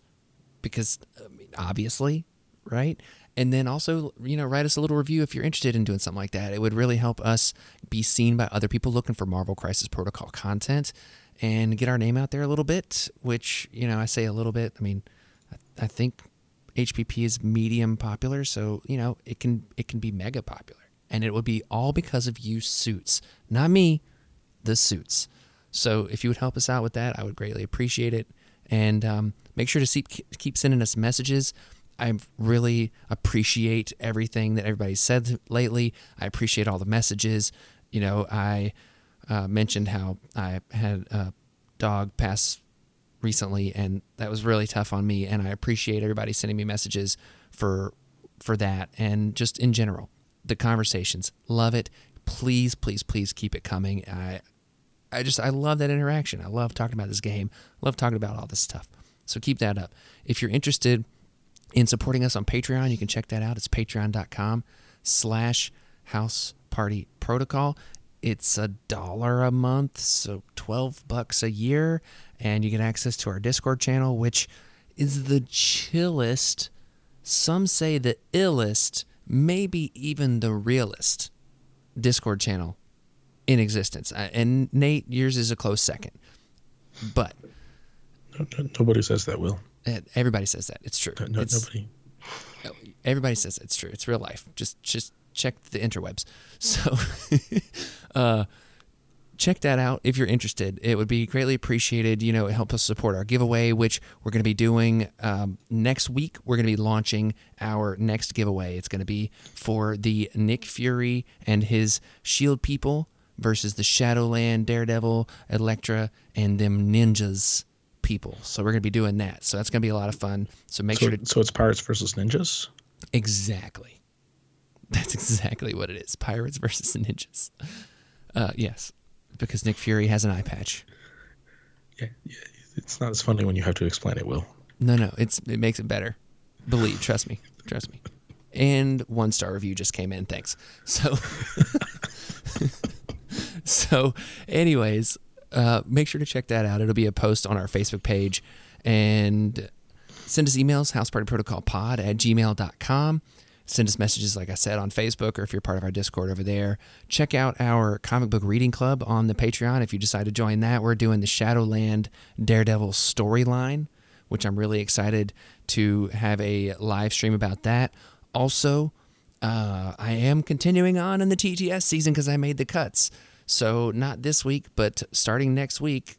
because I mean, obviously, right? And then also, you know, write us a little review if you're interested in doing something like that. It would really help us be seen by other people looking for Marvel Crisis Protocol content and get our name out there a little bit, which, you know, I say a little bit. I mean, I think HPP is medium popular, so, you know, it can it can be mega popular. And it would be all because of you suits. Not me, the suits. So if you would help us out with that, I would greatly appreciate it. And um, make sure to keep, keep sending us messages. I really appreciate everything that everybody said lately. I appreciate all the messages. You know, I uh, mentioned how I had a dog pass recently, and that was really tough on me. And I appreciate everybody sending me messages for for that, and just in general, the conversations. Love it. Please, please, please keep it coming. I I just I love that interaction. I love talking about this game. Love talking about all this stuff. So keep that up. If you're interested in supporting us on Patreon, you can check that out. It's patreon.com slash house party protocol. It's a dollar a month, so 12 bucks a year, and you get access to our Discord channel, which is the chillest, some say the illest, maybe even the realest Discord channel in existence. Uh, and Nate, yours is a close second. But nobody says that, Will. Uh, everybody says that. It's true. No, it's, nobody. Everybody says it's true. It's real life. Just just check the interwebs. So, uh, check that out if you're interested. It would be greatly appreciated. You know, it helps us support our giveaway, which we're going to be doing um, next week. We're going to be launching our next giveaway. It's going to be for the Nick Fury and his Shield people versus the Shadowland, Daredevil, Elektra, and them ninjas people. So we're going to be doing that. So that's going to be a lot of fun. So make so, sure to. So it's pirates versus ninjas? Exactly. That's exactly what it is pirates versus ninjas. Uh, yes, because Nick Fury has an eye patch. Yeah, yeah, it's not as funny when you have to explain it, Will. No, no, it's it makes it better. Believe, trust me, trust me. And one star review just came in. Thanks. So, so, anyways, uh, make sure to check that out. It'll be a post on our Facebook page. And send us emails, housepartyprotocolpod at gmail.com. Send us messages, like I said, on Facebook or if you're part of our Discord over there. Check out our comic book reading club on the Patreon if you decide to join that. We're doing the Shadowland Daredevil storyline, which I'm really excited to have a live stream about that. Also, uh, I am continuing on in the TTS season because I made the cuts. So not this week, but starting next week,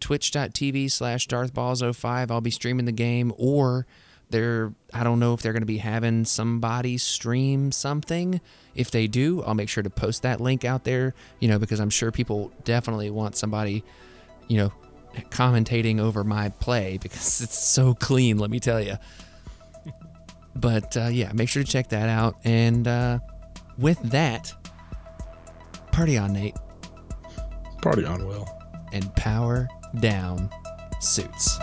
twitch.tv slash darthballs05. I'll be streaming the game or they're I don't know if they're going to be having somebody stream something. If they do, I'll make sure to post that link out there, you know, because I'm sure people definitely want somebody, you know, commentating over my play because it's so clean, let me tell you. But uh, yeah, make sure to check that out. And uh, with that, Party on, Nate. Party on, Will. And power down suits.